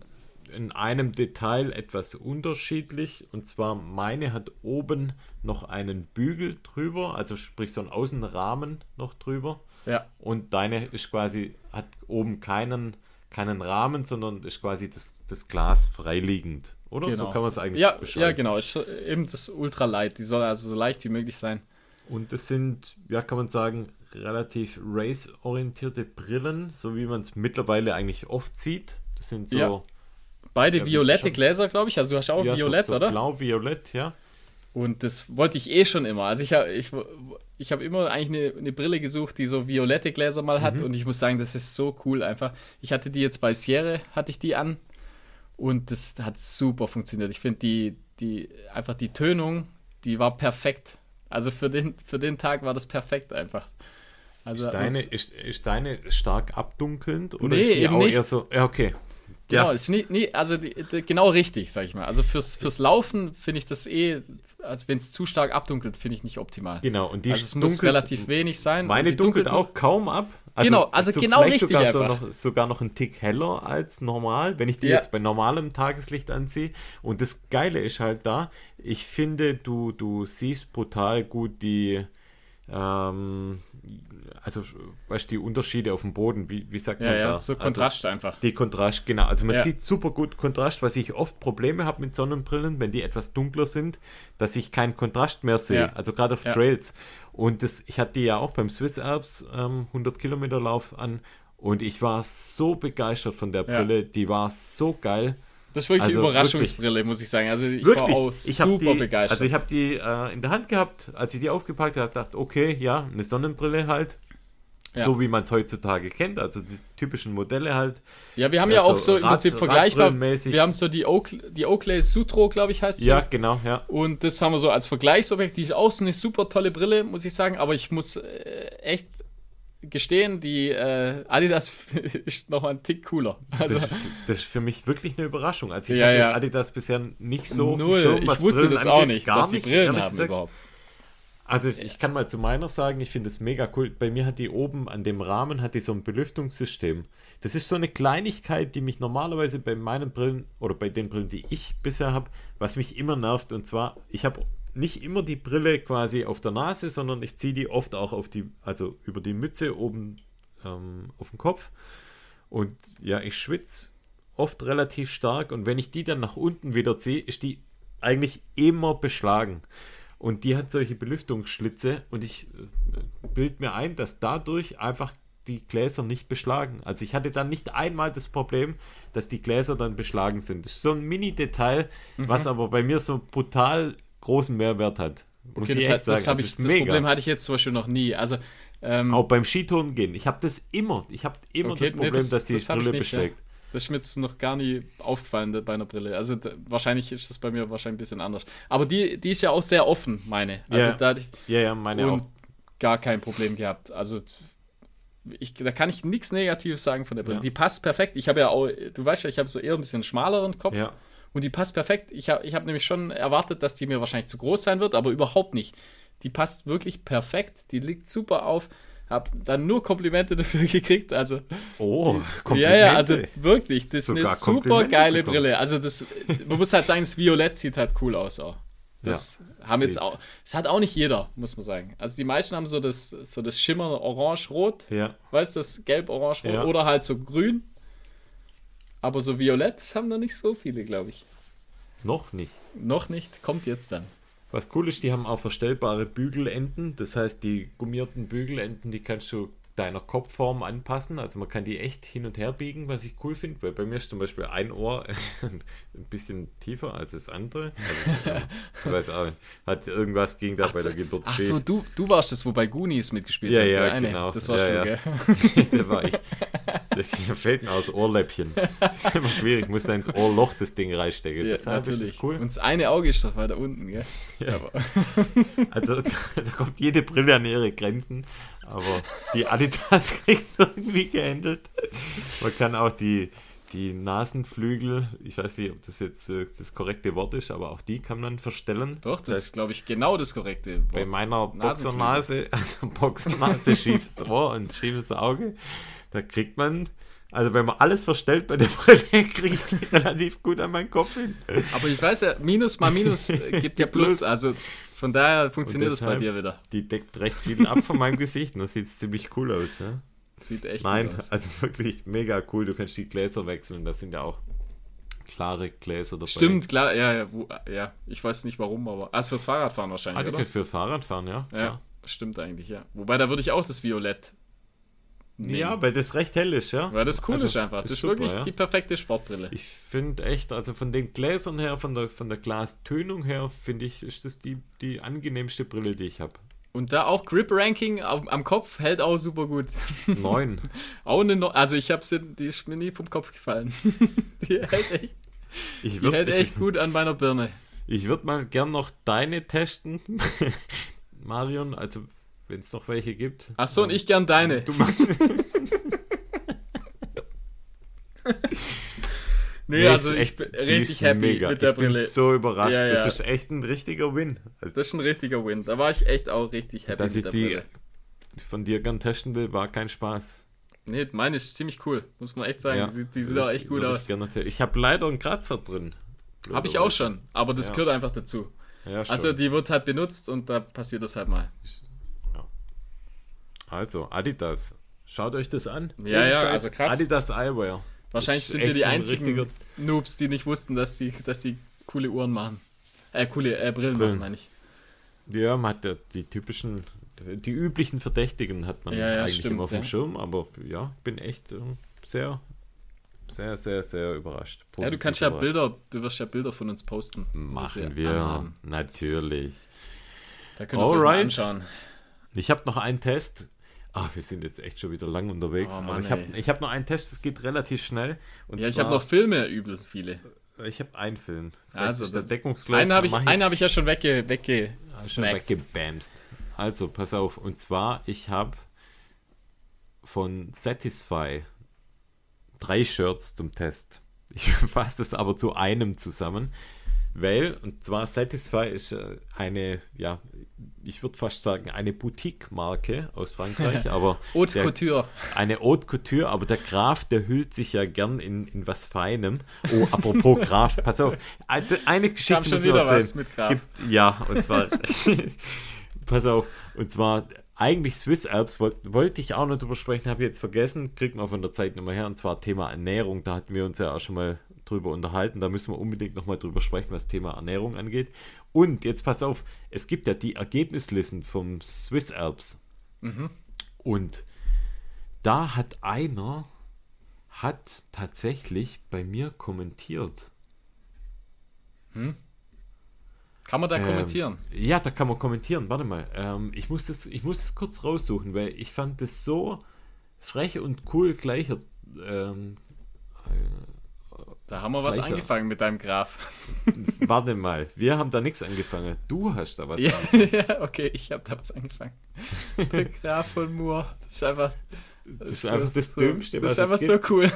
A: in einem Detail etwas unterschiedlich. Und zwar meine hat oben noch einen Bügel drüber, also sprich so einen Außenrahmen noch drüber.
B: Ja,
A: Und deine ist quasi, hat oben keinen, keinen Rahmen, sondern ist quasi das, das Glas freiliegend. Oder?
B: genau.
A: So kann man es eigentlich
B: ja,
A: beschreiben.
B: ja, genau. Ist eben das Ultralight. Die soll also so leicht wie möglich sein.
A: Und das sind, ja, kann man sagen, relativ race-orientierte Brillen, so wie man es mittlerweile eigentlich oft sieht. Das sind so,
B: Ja. Beide
A: Ja,
B: violette Gläser, glaube ich. Also du hast auch
A: ja,
B: violett,
A: so, so
B: oder?
A: Blau-violett, ja.
B: Und das wollte ich eh schon immer. Also ich habe ich, ich hab immer eigentlich eine, eine Brille gesucht, die so violette Gläser mal
A: Mhm.
B: hat. Und ich muss sagen, das ist so cool einfach. Ich hatte die jetzt bei Sierra, hatte ich die an. Und das hat super funktioniert. Ich finde die, die, einfach die Tönung, die war perfekt. Also für den, für den Tag war das perfekt einfach. Also
A: Ist deine, ist, ist deine stark abdunkelnd? Oder
B: Nee,
A: ist die
B: eben
A: auch
B: nicht.
A: eher so, ja, okay.
B: Genau,
A: Ja,
B: ist nie, nie, also die, die, genau richtig, sag ich mal. Also fürs, fürs Laufen finde ich das eh, also wenn es zu stark abdunkelt, finde ich nicht optimal.
A: genau. Und die
B: also es muss
A: dunkelt-
B: relativ wenig sein.
A: Meine dunkelt
B: nur-
A: auch kaum ab.
B: Genau, also
A: so
B: genau richtig
A: Sogar, so
B: einfach.
A: noch, sogar noch ein Tick heller als normal, wenn ich die
B: Ja.
A: jetzt bei normalem Tageslicht anziehe. Und das Geile ist halt da, ich finde, du, du siehst brutal gut die, ähm, also, weißt du, die Unterschiede auf dem Boden, wie, wie sagt
B: Ja,
A: man
B: ja,
A: da?
B: so
A: Also,
B: Kontrast einfach.
A: die Kontrast, genau. Also man
B: Ja.
A: sieht super gut Kontrast, was ich oft Probleme habe mit Sonnenbrillen, wenn die etwas dunkler sind, dass ich keinen Kontrast mehr sehe.
B: Ja.
A: Also gerade auf. Trails. Und das, ich hatte die ja auch beim Swiss Alps ähm, 100 Kilometer Lauf an und ich war so begeistert von der. Brille. Die war so geil.
B: Das ist wirklich
A: Also
B: eine Überraschungsbrille, muss ich sagen. Also ich
A: Wirklich.
B: war auch super
A: die,
B: begeistert.
A: Also ich habe die äh, in der Hand gehabt, als ich die aufgepackt habe, dachte, okay, ja, eine Sonnenbrille halt. Ja. So wie man es heutzutage kennt, also die typischen Modelle halt.
B: Ja, wir haben ja, ja auch so im Prinzip vergleichbar. Wir haben so die, Oakley, die Oakley Sutro, glaube ich, heißt
A: sie. Ja, genau, ja.
B: Und das haben wir so als Vergleichsobjekt. Die ist auch so eine super tolle Brille, muss ich sagen. Aber ich muss äh, echt gestehen, die äh, Adidas ist noch ein Tick cooler.
A: Also, das, das, ist für mich wirklich eine Überraschung. Also ich ja, hatte ja. Adidas bisher nicht so Null. Schirm,
B: ich wusste Brillen das angeht, auch nicht, gar dass die Brillen haben gesagt. überhaupt.
A: Also ich kann mal zu meiner sagen, ich finde es mega cool. Bei mir hat die oben an dem Rahmen hat die so ein Belüftungssystem. Das ist so eine Kleinigkeit, die mich normalerweise bei meinen Brillen oder bei den Brillen, die ich bisher habe, was mich immer nervt. Und zwar, ich habe nicht immer die Brille quasi auf der Nase, sondern ich ziehe die oft auch auf die, also über die Mütze oben ähm, auf den Kopf. Und ja, ich schwitze oft relativ stark und wenn ich die dann nach unten wieder ziehe, ist die eigentlich immer beschlagen. Und die hat solche Belüftungsschlitze und ich äh, bild mir ein, dass dadurch einfach die Gläser nicht beschlagen. Also ich hatte dann nicht einmal das Problem, dass die Gläser dann beschlagen sind. Das ist so ein Mini-Detail, mhm. was aber bei mir so brutal großen Mehrwert hat.
B: Okay, das, das, das, ich, das Problem hatte ich jetzt zum Beispiel noch nie. Also
A: ähm, auch beim Skitouren gehen. Ich habe das immer. Ich habe immer okay, das Problem, nee, das, dass die Brille beschlägt. Ja.
B: Das ist mir jetzt noch gar nie aufgefallen bei einer Brille. Also da, wahrscheinlich ist das bei mir wahrscheinlich ein bisschen anders. Aber die, die ist ja auch sehr offen, meine. Also
A: ja,
B: da
A: ich, ja, ja, meine und auch.
B: gar kein Problem gehabt. Also ich, da kann ich nichts Negatives sagen von der Brille. Ja. Die passt perfekt. Ich habe ja auch, du weißt ja, ich habe so eher ein bisschen schmaleren Kopf.
A: Ja.
B: Und die passt perfekt. Ich habe ich hab nämlich schon erwartet, dass die mir wahrscheinlich zu groß sein wird, aber überhaupt nicht. Die passt wirklich perfekt. Die liegt super auf. Hab dann nur Komplimente dafür gekriegt. Also,
A: oh,
B: Komplimente. Ja, ja, also wirklich, das Sogar ist eine super geile bekommen. Brille. Also das, man muss halt sagen, das Violett sieht halt cool aus auch. Das ja, haben jetzt auch, das hat auch nicht jeder, muss man sagen. Also die meisten haben so das, so das Schimmer orange-rot.
A: Ja.
B: Weißt du, das gelb-orange-rot ja. oder halt so grün. Aber so violett haben noch nicht so viele, glaube ich.
A: Noch nicht.
B: Noch nicht, kommt jetzt dann.
A: Was cool ist, die haben auch verstellbare Bügelenden. Das heißt, die gummierten Bügelenden, die kannst du deiner Kopfform anpassen. Also man kann die echt hin und her biegen, was ich cool finde, weil bei mir ist zum Beispiel ein Ohr ein bisschen tiefer als das andere. Also, ich weiß auch, hat irgendwas ging da ach, bei der Geburt
B: Ach so, du, du warst das, wo bei Goonies mitgespielt
A: ja, hat. Ja, eine. genau.
B: Das warst
A: ja,
B: du,
A: ja. gell? das war ich. Das fällt mir aus Ohrläppchen. Das ist immer schwierig. Ich muss da ins Ohrloch das Ding reinstecken.
B: Ja, Deshalb natürlich. Ist cool. Und das eine Auge ist doch weiter unten, gell?
A: Ja. Also da, da kommt jede Brille an ihre Grenzen. Aber die Adidas kriegt irgendwie gehandelt. Man kann auch die, die Nasenflügel, ich weiß nicht, ob das jetzt äh, das korrekte Wort ist, aber auch die kann man verstellen.
B: Doch, das, ist, glaube ich, genau das korrekte Wort.
A: Bei meiner Boxernase, also Boxernase, schiefes Ohr und schiefes Auge, da kriegt man also wenn man alles verstellt bei der Brille, kriege ich die relativ gut an meinen Kopf hin.
B: Aber ich weiß ja, Minus mal Minus gibt ja Plus. Also von daher funktioniert das bei dir wieder.
A: Die deckt recht viel ab von meinem Gesicht und das sieht ziemlich cool aus. Ne?
B: Sieht echt
A: Nein,
B: cool aus.
A: also wirklich mega cool. Du kannst die Gläser wechseln. Das sind ja auch klare Gläser dabei.
B: Stimmt, klar, ja, ja, ja. Ich weiß nicht warum, aber. Also fürs Fahrradfahren wahrscheinlich. Ah,
A: oder? für Fahrradfahren, ja.
B: Ja, ja. stimmt eigentlich, ja. Wobei da würde ich auch das Violett
A: nehmen. Ja, weil das recht hell ist, ja.
B: Weil das cool also, ist einfach. Das ist, super, wirklich ja. die perfekte Sportbrille.
A: Ich finde echt, also von den Gläsern her, von der, von der Glastönung her, finde ich, ist das die, die angenehmste Brille, die ich habe.
B: Und da auch Grip-Ranking am Kopf hält auch super gut.
A: Neun.
B: auch eine no Also ich habe sie, die ist mir nie vom Kopf gefallen. die hält echt, ich würd, die hält echt ich, gut an meiner Birne.
A: Ich würde mal gern noch deine testen, Marion. Also wenn es noch welche gibt.
B: Ach so, und ich gern deine. Du nee, also ich bin richtig happy mega. mit der ich Brille. Ich bin
A: so überrascht. Ja, ja. Das ist echt ein richtiger Win.
B: Also, das ist ein richtiger Win. Da war ich echt auch richtig happy
A: dass mit der ich die Brille. von dir gern testen will, war kein Spaß.
B: Nee, meine ist ziemlich cool, muss man echt sagen. Ja, die, die sieht auch echt gut aus.
A: Ich, ich habe leider einen Kratzer drin.
B: Habe ich auch schon, aber das gehört einfach dazu. Also die wird halt benutzt und da passiert das halt mal.
A: Also, Adidas. Schaut euch das an.
B: Ja, ja, also krass.
A: Adidas Eyewear.
B: Wahrscheinlich sind wir die einzigen Noobs, die nicht wussten, dass die, dass die coole Uhren machen. Äh, coole äh, Brillen, Brillen, machen, meine ich.
A: Ja, man hat ja die typischen, die üblichen Verdächtigen hat man ja, ja, eigentlich stimmt, immer auf dem ja. Schirm, aber ja, bin echt äh, sehr, sehr, sehr, sehr überrascht.
B: ja, du kannst ja Bilder, du wirst ja Bilder von uns posten.
A: Machen wir, anhaben. natürlich.
B: Da könnt ihr euch anschauen.
A: Ich habe noch einen Test. Ah, wir sind jetzt echt schon wieder lang unterwegs.
B: Oh,
A: aber
B: Mann,
A: ich habe ich hab noch einen Test, das geht relativ schnell.
B: Ja, ich habe noch Filme übel viele.
A: Ich habe einen Film. Vielleicht
B: Also,
A: ist der Deckungsgleich.
B: Einen habe ich, einen hab ich ja schon wegge,
A: schon
B: weggesnackt.
A: weggebamst. Also, pass auf. Und zwar, ich habe von Satisfy drei Shirts zum Test. Ich fasse das aber zu einem zusammen, weil, und zwar Satisfy ist äh, eine, ja, ich würde fast sagen, eine Boutique-Marke aus Frankreich, aber
B: Haute
A: der-
B: Couture.
A: eine Haute Couture, aber der Graf, der hüllt sich ja gern in, in was Feinem. Oh, apropos Graf, pass auf, eine, Geschichte
B: Kam schon
A: ich noch
B: wieder was
A: erzählen.
B: mit Graf.
A: Gibt, ja, und zwar, pass auf, und zwar eigentlich Swiss Alps woll- wollte ich auch noch drüber sprechen, habe ich jetzt vergessen, kriegt man von der Zeit mehr her, und zwar Thema Ernährung, da hatten wir uns ja auch schon mal drüber unterhalten, da müssen wir unbedingt nochmal drüber sprechen, was Thema Ernährung angeht. Und jetzt pass auf, es gibt ja die Ergebnislisten vom Swiss Alps. Und da hat einer, hat tatsächlich bei mir kommentiert.
B: Kann man da
A: Ähm,
B: kommentieren?
A: Ja, da kann man kommentieren. Warte mal. Ähm, ich, muss das, ich muss das kurz raussuchen, weil ich fand das so frech und cool gleicher. Ähm,
B: Da haben wir was
A: gleicher.
B: angefangen mit deinem Graf.
A: warte mal, wir haben da nichts angefangen. Du hast da was
B: Ja,
A: angefangen.
B: ja, okay, ich habe da was angefangen. Der Graf von Moore. Das ist einfach. Das,
A: ist einfach das
B: so,
A: Dümmste,
B: Das ist einfach so cool.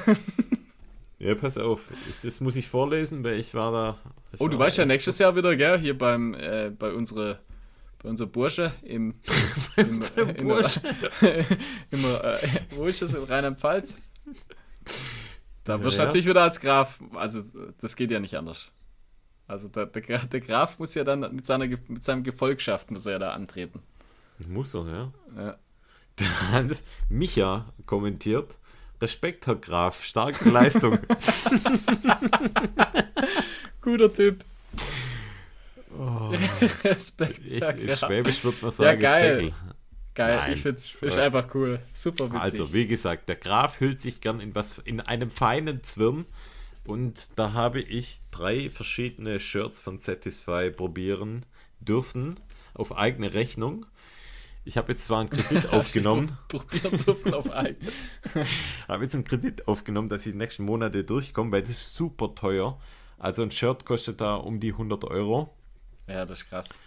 A: Ja, pass auf. Das muss ich vorlesen, weil ich war da. ich
B: Oh, du weißt ja nächstes Jahr wieder, gell? Hier beim äh, bei unsere bei unser Bursche im, im, im,
A: Bursche.
B: im äh, wo ist das in Rheinland-Pfalz? Da wirst du
A: Ja.
B: natürlich wieder als Graf, also das geht ja nicht anders. Also der, der, der Graf muss ja dann mit seiner mit seinem Gefolgschaft muss er ja da antreten.
A: Muss er, ja.
B: Ja.
A: Hat Micha kommentiert. Respekt, Herr Graf, starke Leistung.
B: Guter Typ. Respekt.
A: Oh. Ich,
B: Herr
A: in
B: Graf.
A: Schwäbisch würde man sagen,
B: geil.
A: Säckel.
B: Geil,
A: Nein,
B: ich find's ist einfach cool. Super witzig.
A: Also, wie gesagt, der Graf hüllt sich gern in was in einem feinen Zwirn. Und da habe ich drei verschiedene Shirts von Satisfy probieren dürfen auf eigene Rechnung. Ich habe jetzt zwar einen Kredit aufgenommen,
B: Probieren dürfen auf eigen.
A: habe jetzt einen Kredit aufgenommen, dass ich die nächsten Monate durchkomme, weil das ist super teuer. Also ein Shirt kostet da um die 100 Euro.
B: Ja, das ist krass.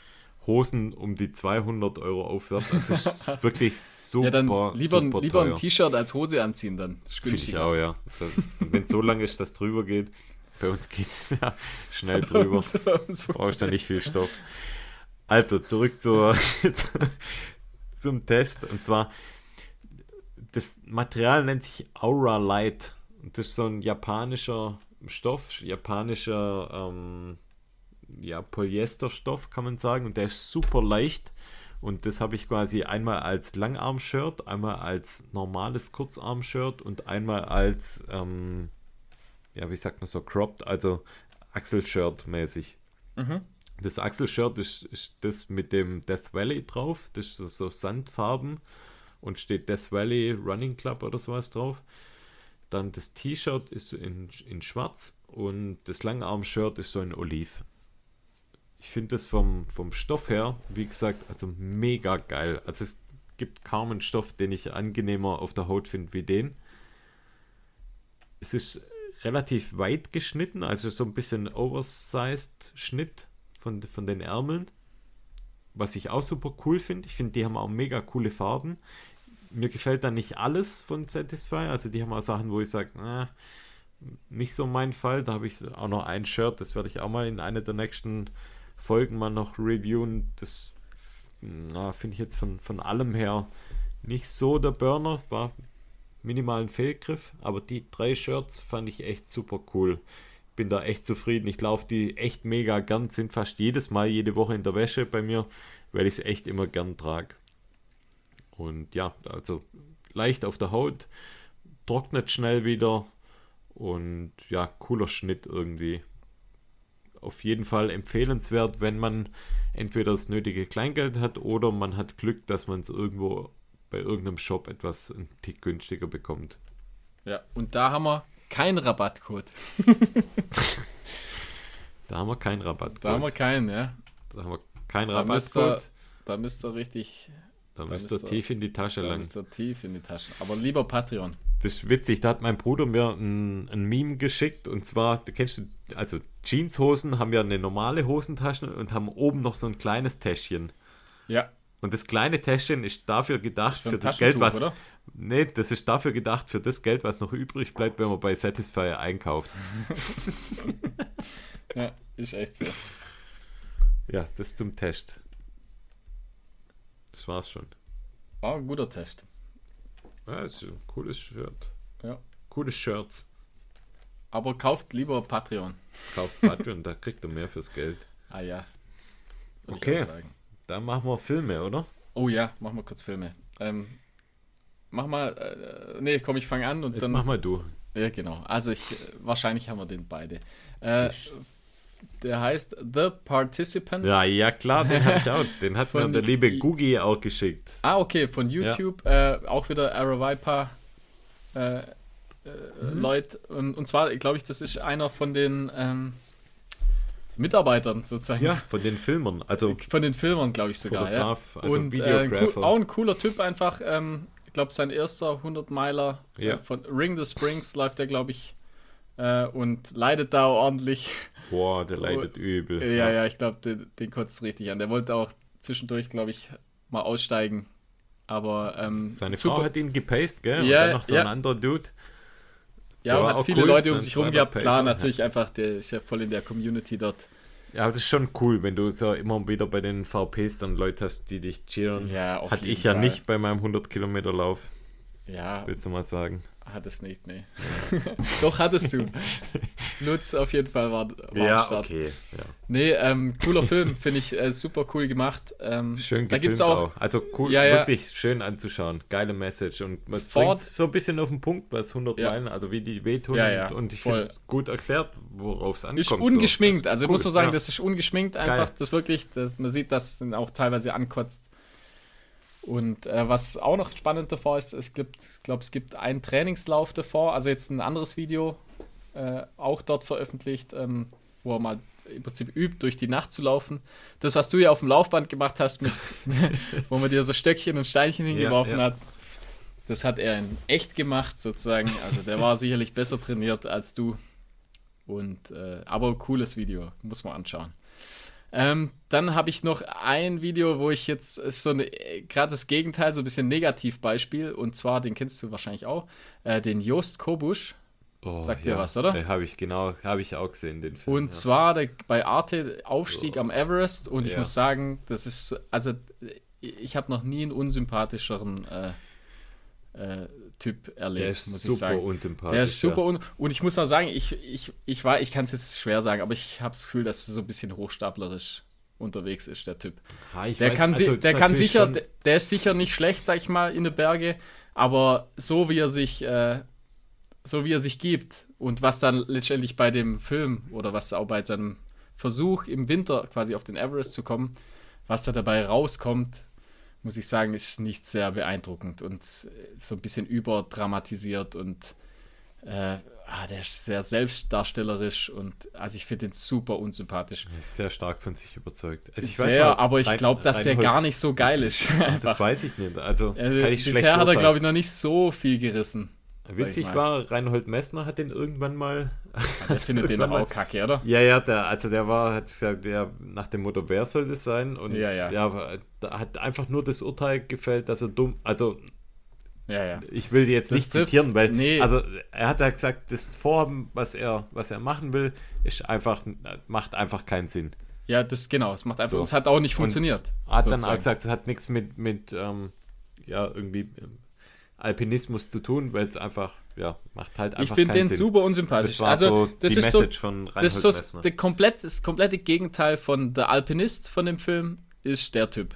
A: Hosen um die 200 Euro aufwärts. Also es ist wirklich super,
B: Ja, dann lieber,
A: super
B: lieber ein. T-Shirt als Hose anziehen dann.
A: Finde ich auch, ja. Wenn es so lange ist, dass drüber geht, bei uns geht es ja schnell drüber.
B: Bei uns- bei uns
A: Brauchst da nicht viel Stoff. Also, zurück zur, zum Test. Und zwar, das Material nennt sich Aura Light. Und das ist so ein japanischer Stoff, japanischer ähm, ja, Polyesterstoff, kann man sagen. Und der ist super leicht. Und das habe ich quasi einmal als Langarm-Shirt, einmal als normales Kurzarm-Shirt und einmal als, ähm, ja, wie sagt man so, cropped, also Achselshirt mäßig. Das Achselshirt ist, ist das mit dem Death Valley drauf. Das ist so- so Sandfarben und steht Death Valley Running Club oder sowas drauf. Dann das T-Shirt ist in, in schwarz und das Langarm-Shirt ist so in Oliv. Ich finde das vom, vom Stoff her, wie gesagt, also mega geil. Also es gibt kaum einen Stoff, den ich angenehmer auf der Haut finde wie den. Es ist relativ weit geschnitten, also so ein bisschen oversized Schnitt von, von den Ärmeln. Was ich auch super cool finde. Ich finde, die haben auch mega coole Farben. Mir gefällt da nicht alles von Satisfy. Also die haben auch Sachen, wo ich sage, na, nicht so mein Fall. Da habe ich auch noch ein Shirt, das werde ich auch mal in einer der nächsten Folgen mal noch reviewen. Das finde ich jetzt von, von allem her nicht so der Burner. War minimalen Fehlgriff, aber die drei Shirts fand ich echt super cool. Bin da echt zufrieden. Ich laufe die echt mega gern, sind fast jedes Mal, jede Woche in der Wäsche bei mir, weil ich es echt immer gern trage. Und ja, also leicht auf der Haut, trocknet schnell wieder und ja, cooler Schnitt irgendwie. Auf jeden Fall empfehlenswert, wenn man entweder das nötige Kleingeld hat oder man hat Glück, dass man es irgendwo bei irgendeinem Shop etwas einen Tick günstiger bekommt.
B: Ja, und da haben wir keinen Rabattcode.
A: Da haben wir keinen Rabatt.
B: Da haben wir keinen, ja.
A: da haben wir keinen
B: Da müsst ihr,
A: Rabattcode.
B: da müsst ihr richtig
A: Da müsst ihr tief in die Tasche
B: da
A: lang.
B: müsst ihr tief in die Tasche. Aber lieber Patreon.
A: Das ist witzig, da hat mein Bruder mir ein, ein Meme geschickt und zwar, du kennst du, also Jeanshosen haben ja eine normale Hosentasche und haben oben noch so ein kleines Täschchen.
B: Ja.
A: Und das kleine Täschchen ist dafür gedacht,
B: Für
A: für, das Geld, was.
B: oder?
A: Nee, das ist dafür gedacht, für das Geld, was noch übrig bleibt, wenn man bei Satisfyer einkauft.
B: Ja, ist echt so.
A: Ja, das zum Test. Das war's schon.
B: War ein guter Test.
A: Ja, ist ein cooles Shirt.
B: Ja.
A: Cooles Shirts.
B: Aber kauft lieber Patreon.
A: Kauft Patreon, da kriegt er mehr fürs Geld.
B: Ah ja. Würde
A: Okay.
B: Ich auch sagen.
A: Da machen wir Filme, oder?
B: Oh ja, machen wir kurz Filme. Ähm, mach mal, äh, nee, komm, ich fange an und
A: Jetzt
B: dann.
A: mach mal du.
B: Ja, genau. Also ich, wahrscheinlich haben wir den beide. Äh, der heißt The Participant.
A: Ja, ja klar, den habe ich auch. Den hat mir der liebe Gugi auch geschickt.
B: Ah, okay, von YouTube. Äh, auch wieder Arrow Viper äh, äh,
A: Mhm.
B: Leute. Und, und zwar, glaube ich, das ist einer von den ähm, Mitarbeitern sozusagen.
A: Ja, von den Filmern. Also
B: Von den Filmern, glaube ich sogar. Ja.
A: Also
B: und äh,
A: Videographer.
B: auch ein cooler Typ einfach. Ähm, ich glaube, sein erster 100-Meiler
A: Ja.
B: äh, von Ring the Springs läuft der, glaube ich. Äh, und leidet da ordentlich.
A: Boah, der leidet übel.
B: Ja, ja, ich glaube, den, den kotzt richtig an. Der wollte auch zwischendurch, glaube ich, mal aussteigen. Aber ähm,
A: Seine
B: super.
A: Frau hat ihn gepaced, gell?
B: Ja,
A: und dann noch so
B: ja.
A: ein anderer Dude.
B: ja, und hat viele
A: cool,
B: Leute um sich rum gehabt. Klar, natürlich einfach, der ist ja voll in der Community dort.
A: Ja, aber das ist schon cool, wenn du so immer wieder bei den VPs dann Leute hast, die dich cheeren.
B: Ja, auf
A: Hatte ich ja
B: Fall.
A: nicht bei meinem 100 Kilometer Lauf,
B: Ja,
A: willst du mal sagen.
B: Hat es nicht, nee. Doch, hattest du. Lutz auf jeden Fall war, war am Start.
A: okay. Ja.
B: Nee, ähm, cooler Film, finde ich äh, super cool gemacht. Ähm,
A: Schön
B: da gibt's auch,
A: auch. Also cool,
B: Ja, ja.
A: wirklich schön anzuschauen. Geile Message. Und
B: Ford-
A: bringt so ein bisschen auf den Punkt, was 100
B: Ja.
A: Meilen, also wie die wehtun.
B: Ja, ja,
A: und, ich finde es gut erklärt, worauf es ankommt.
B: ist
A: so.
B: ungeschminkt.
A: Ist
B: also
A: cool,
B: muss man sagen,
A: ja.
B: das ist ungeschminkt einfach.
A: Geil.
B: Das wirklich, das, man sieht, dass es auch teilweise ankotzt. Und äh, was auch noch spannend davor ist, ich glaube, glaub, es gibt einen Trainingslauf davor, also jetzt ein anderes Video, äh, auch dort veröffentlicht, ähm, wo er mal im Prinzip übt, durch die Nacht zu laufen. Das, was du ja auf dem Laufband gemacht hast, mit, wo man dir so Stöckchen und Steinchen hingeworfen
A: ja.
B: hat, das hat er in echt gemacht, sozusagen. Also der war sicherlich besser trainiert als du. Und äh, aber cooles Video, muss man anschauen. Ähm, dann habe ich noch ein Video, wo ich jetzt ist so eine, gerade das Gegenteil, so ein bisschen Negativbeispiel, und zwar, den kennst du wahrscheinlich auch, äh, den Jost Kobusch.
A: Oh,
B: Sagt dir was, oder?
A: Habe ich genau, habe ich auch gesehen, den Film.
B: Und
A: ja.
B: zwar der, bei Arte Aufstieg
A: Oh.
B: am Everest. Und ich
A: Ja.
B: muss sagen, das ist, also ich habe noch nie einen unsympathischeren äh, äh, Typ erlebt,
A: der ist
B: muss
A: super
B: ich sagen.
A: unsympathisch.
B: Der ist super
A: ja.
B: un und ich muss auch sagen, ich, ich, ich war, ich kann es jetzt schwer sagen, aber ich habe das Gefühl, dass er so ein bisschen hochstaplerisch unterwegs ist, der Typ.
A: Ha, ich
B: Der
A: weiß,
B: kann,
A: also
B: der kann sicher,
A: schon-
B: der ist sicher nicht schlecht, sag ich mal, in den Berge, aber so wie er sich, äh, so wie er sich gibt und was dann letztendlich bei dem Film oder was auch bei seinem Versuch im Winter quasi auf den Everest zu kommen, was da dabei rauskommt, muss ich sagen, ist nicht sehr beeindruckend und äh, so ein bisschen überdramatisiert und äh, ah, der ist sehr selbstdarstellerisch und also ich finde den super unsympathisch.
A: Er sehr stark von sich überzeugt. Also ich
B: sehr,
A: mal,
B: aber ich glaube, dass
A: Reinhold-
B: gar nicht so geil ist.
A: Das weiß ich nicht. Also
B: Also, bisher hat er, glaube ich, noch nicht so viel gerissen.
A: Witzig
B: ich mal.
A: war, Reinhold Messner hat den irgendwann mal.
B: Der findet den auch kacke, oder?
A: Ja, ja, der, also der war, hat gesagt, der nach dem Motto, wer soll das sein? Und
B: Ja, ja.
A: ja, da hat einfach nur das Urteil gefällt, dass er dumm, also
B: Ja, ja.
A: ich will die jetzt
B: Das
A: nicht zitieren, weil,
B: Nee.
A: also er hat ja gesagt, das Vorhaben, was er, was er machen will, ist einfach, macht einfach keinen Sinn.
B: Ja, das genau. Es macht einfach.
A: So.
B: Es hat auch nicht funktioniert.
A: Hat dann auch
B: sozusagen.
A: gesagt, es hat nichts mit, mit ähm, ja, irgendwie Alpinismus zu tun, weil es einfach, ja, macht halt
B: Ich
A: einfach
B: finde
A: keinen
B: den
A: Sinn.
B: super unsympathisch.
A: Das war
B: also,
A: so
B: das
A: die
B: ist so,
A: Message von Reinhold
B: das ist so
A: Messner.
B: der komplett, das komplette Gegenteil von der Alpinist von dem Film ist der Typ.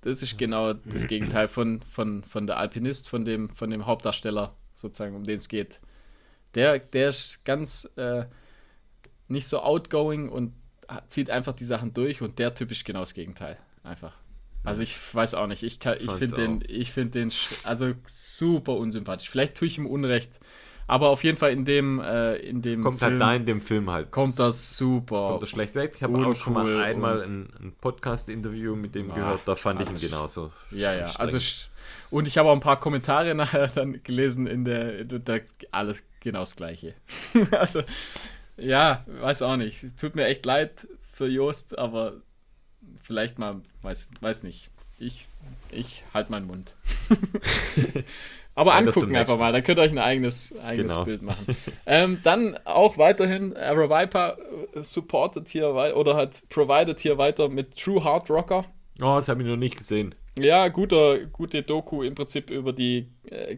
B: Das ist genau das Gegenteil von, von, von der Alpinist, von dem, von dem Hauptdarsteller, sozusagen, um den es geht. Der, der ist ganz äh, nicht so outgoing und zieht einfach die Sachen durch und der Typ ist genau das Gegenteil. Einfach. Also ich weiß auch nicht. Ich, kann- ich finde den, ich finde den also super unsympathisch. Vielleicht tue ich ihm Unrecht, Aber auf jeden Fall in dem, äh, in dem
A: kommt Film, halt da in dem Film halt.
B: Kommt das super.
A: Kommt das schlecht weg. Ich habe auch schon mal einmal ein, ein Podcast-Interview mit dem ach, gehört, da fand ich ihn genauso.
B: Ja, ja. Also und ich habe auch ein paar Kommentare nachher dann gelesen in der, da, alles genau das gleiche. also, ja, weiß auch nicht. Tut mir echt leid für Jost, aber vielleicht mal, weiß, weiß nicht. Ich, ich halt meinen Mund. Aber angucken einfach mal, dann könnt ihr euch ein eigenes, eigenes genau. Bild machen. ähm, dann auch weiterhin, Arrow Viper äh, supportet hier oder hat provided hier weiter mit True Hard Rocker.
A: Oh, das habe ich noch nicht gesehen.
B: Ja, guter, gute Doku im Prinzip über die äh,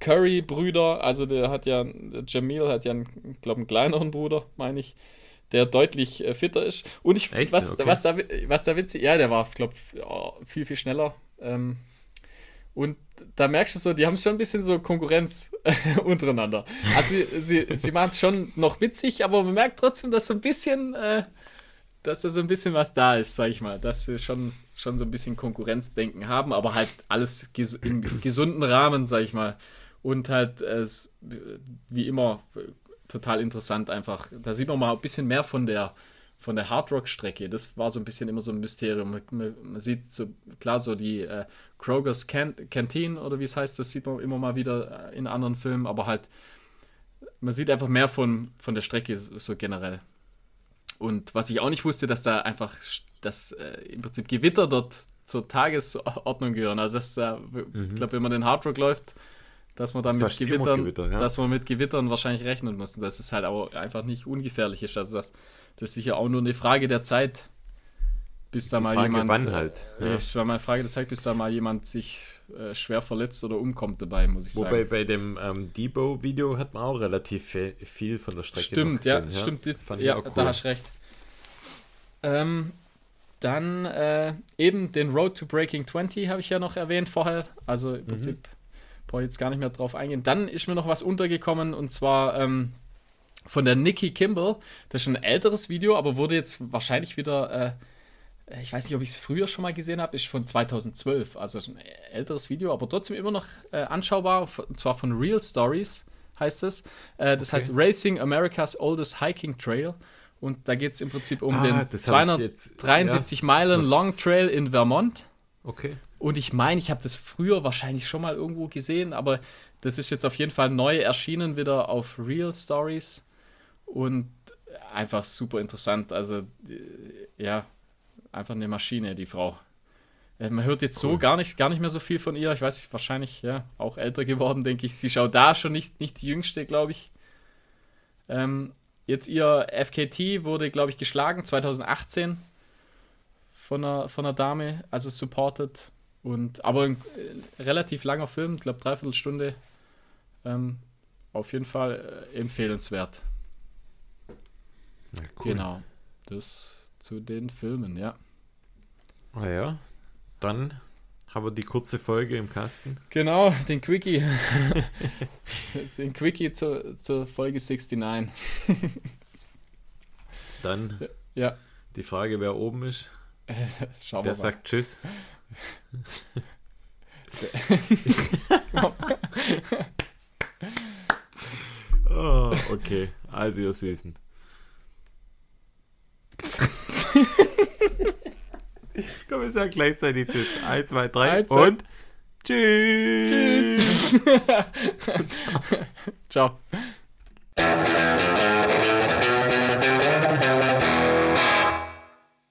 B: Curry-Brüder. Also der hat ja, der Jamil hat ja, ich glaube, einen kleineren Bruder, meine ich, der deutlich äh, fitter ist. Und ich, Echt? was, okay. was, da, was da witzig, ja, der war, ich glaube, viel, viel schneller. Ähm, und da merkst du so, die haben schon ein bisschen so Konkurrenz untereinander. Also sie, sie, sie machen es schon noch witzig, aber man merkt trotzdem, dass so ein bisschen, äh, dass da so ein bisschen was da ist, sag ich mal. Dass sie schon, schon so ein bisschen Konkurrenzdenken haben, aber halt alles ges im gesunden Rahmen, sag ich mal. Und halt, äh, wie immer, total interessant einfach. Da sieht man mal ein bisschen mehr von der von der Hardrock-Strecke. Das war so ein bisschen immer so ein Mysterium. Man, man sieht so klar so die äh, Kroger's Can Canteen oder wie es heißt, das sieht man immer mal wieder äh, in anderen Filmen, aber halt man sieht einfach mehr von, von der Strecke so generell. Und was ich auch nicht wusste, dass da einfach dass äh, im Prinzip Gewitter dort zur Tagesordnung gehören. Also dass da, mhm. ich glaube, wenn man den Hardrock läuft, dass man dann mit Gewittern, Gewitter, ja. dass man mit Gewittern wahrscheinlich rechnen muss. Und das ist halt auch einfach nicht ungefährlich ist. Also das, das ist sicher auch nur eine Frage der Zeit, bis da Die mal Frage, jemand.
A: Wann halt.
B: Ja. Es war mal eine Frage der Zeit, bis da mal jemand sich äh, schwer verletzt oder umkommt dabei, muss ich
A: Wobei
B: sagen.
A: Wobei bei dem ähm, Debo-Video hat man auch relativ viel von der Strecke
B: Stimmt, gesehen, ja, stimmt. Fand ja, cool. da hast recht. Ähm, dann äh, eben den Road to Breaking 20 habe ich ja noch erwähnt vorher. Also im mhm. Brauche jetzt gar nicht mehr drauf eingehen. Dann ist mir noch was untergekommen und zwar ähm, von der Nikki Kimball. Das ist ein älteres Video, aber wurde jetzt wahrscheinlich wieder, äh, ich weiß nicht, ob ich es früher schon mal gesehen habe, ist von 2012. Also ein älteres Video, aber trotzdem immer noch äh, anschaubar. Und zwar von Real Stories heißt es. Äh, das okay. heißt Racing America's Oldest Hiking Trail. Und da geht es im Prinzip um ah, den 273 ja, Meilen Long Trail in Vermont.
A: Okay.
B: Und ich meine, ich habe das früher wahrscheinlich schon mal irgendwo gesehen, aber das ist jetzt auf jeden Fall neu erschienen wieder auf Real Stories und einfach super interessant. Also, ja, einfach eine Maschine, die Frau. Äh, man hört jetzt cool. so gar nicht, gar nicht mehr so viel von ihr. Ich weiß, wahrscheinlich, ja, auch älter geworden, denke ich. Sie schaut da schon nicht, nicht die jüngste, glaube ich. Ähm, jetzt ihr FKT wurde, glaube ich, geschlagen 2018 von einer, von einer Dame, also supported. Und, aber ein äh, relativ langer Film, ich glaube dreiviertel Stunde. Ähm, auf jeden Fall äh, empfehlenswert.
A: Cool.
B: Genau. Das zu den Filmen, ja.
A: Ah ja, dann haben wir die kurze Folge im Kasten.
B: Genau, den Quickie. den Quickie zur, zur Folge 69.
A: dann
B: ja.
A: die Frage, wer oben ist.
B: Schauen
A: Der sagt Tschüss. Oh, okay, also ihr Süßen. Komm, wir sagen gleichzeitig Tschüss. Eins, zwei, drei Eins, und Tschüss.
B: Tschüss. Ciao.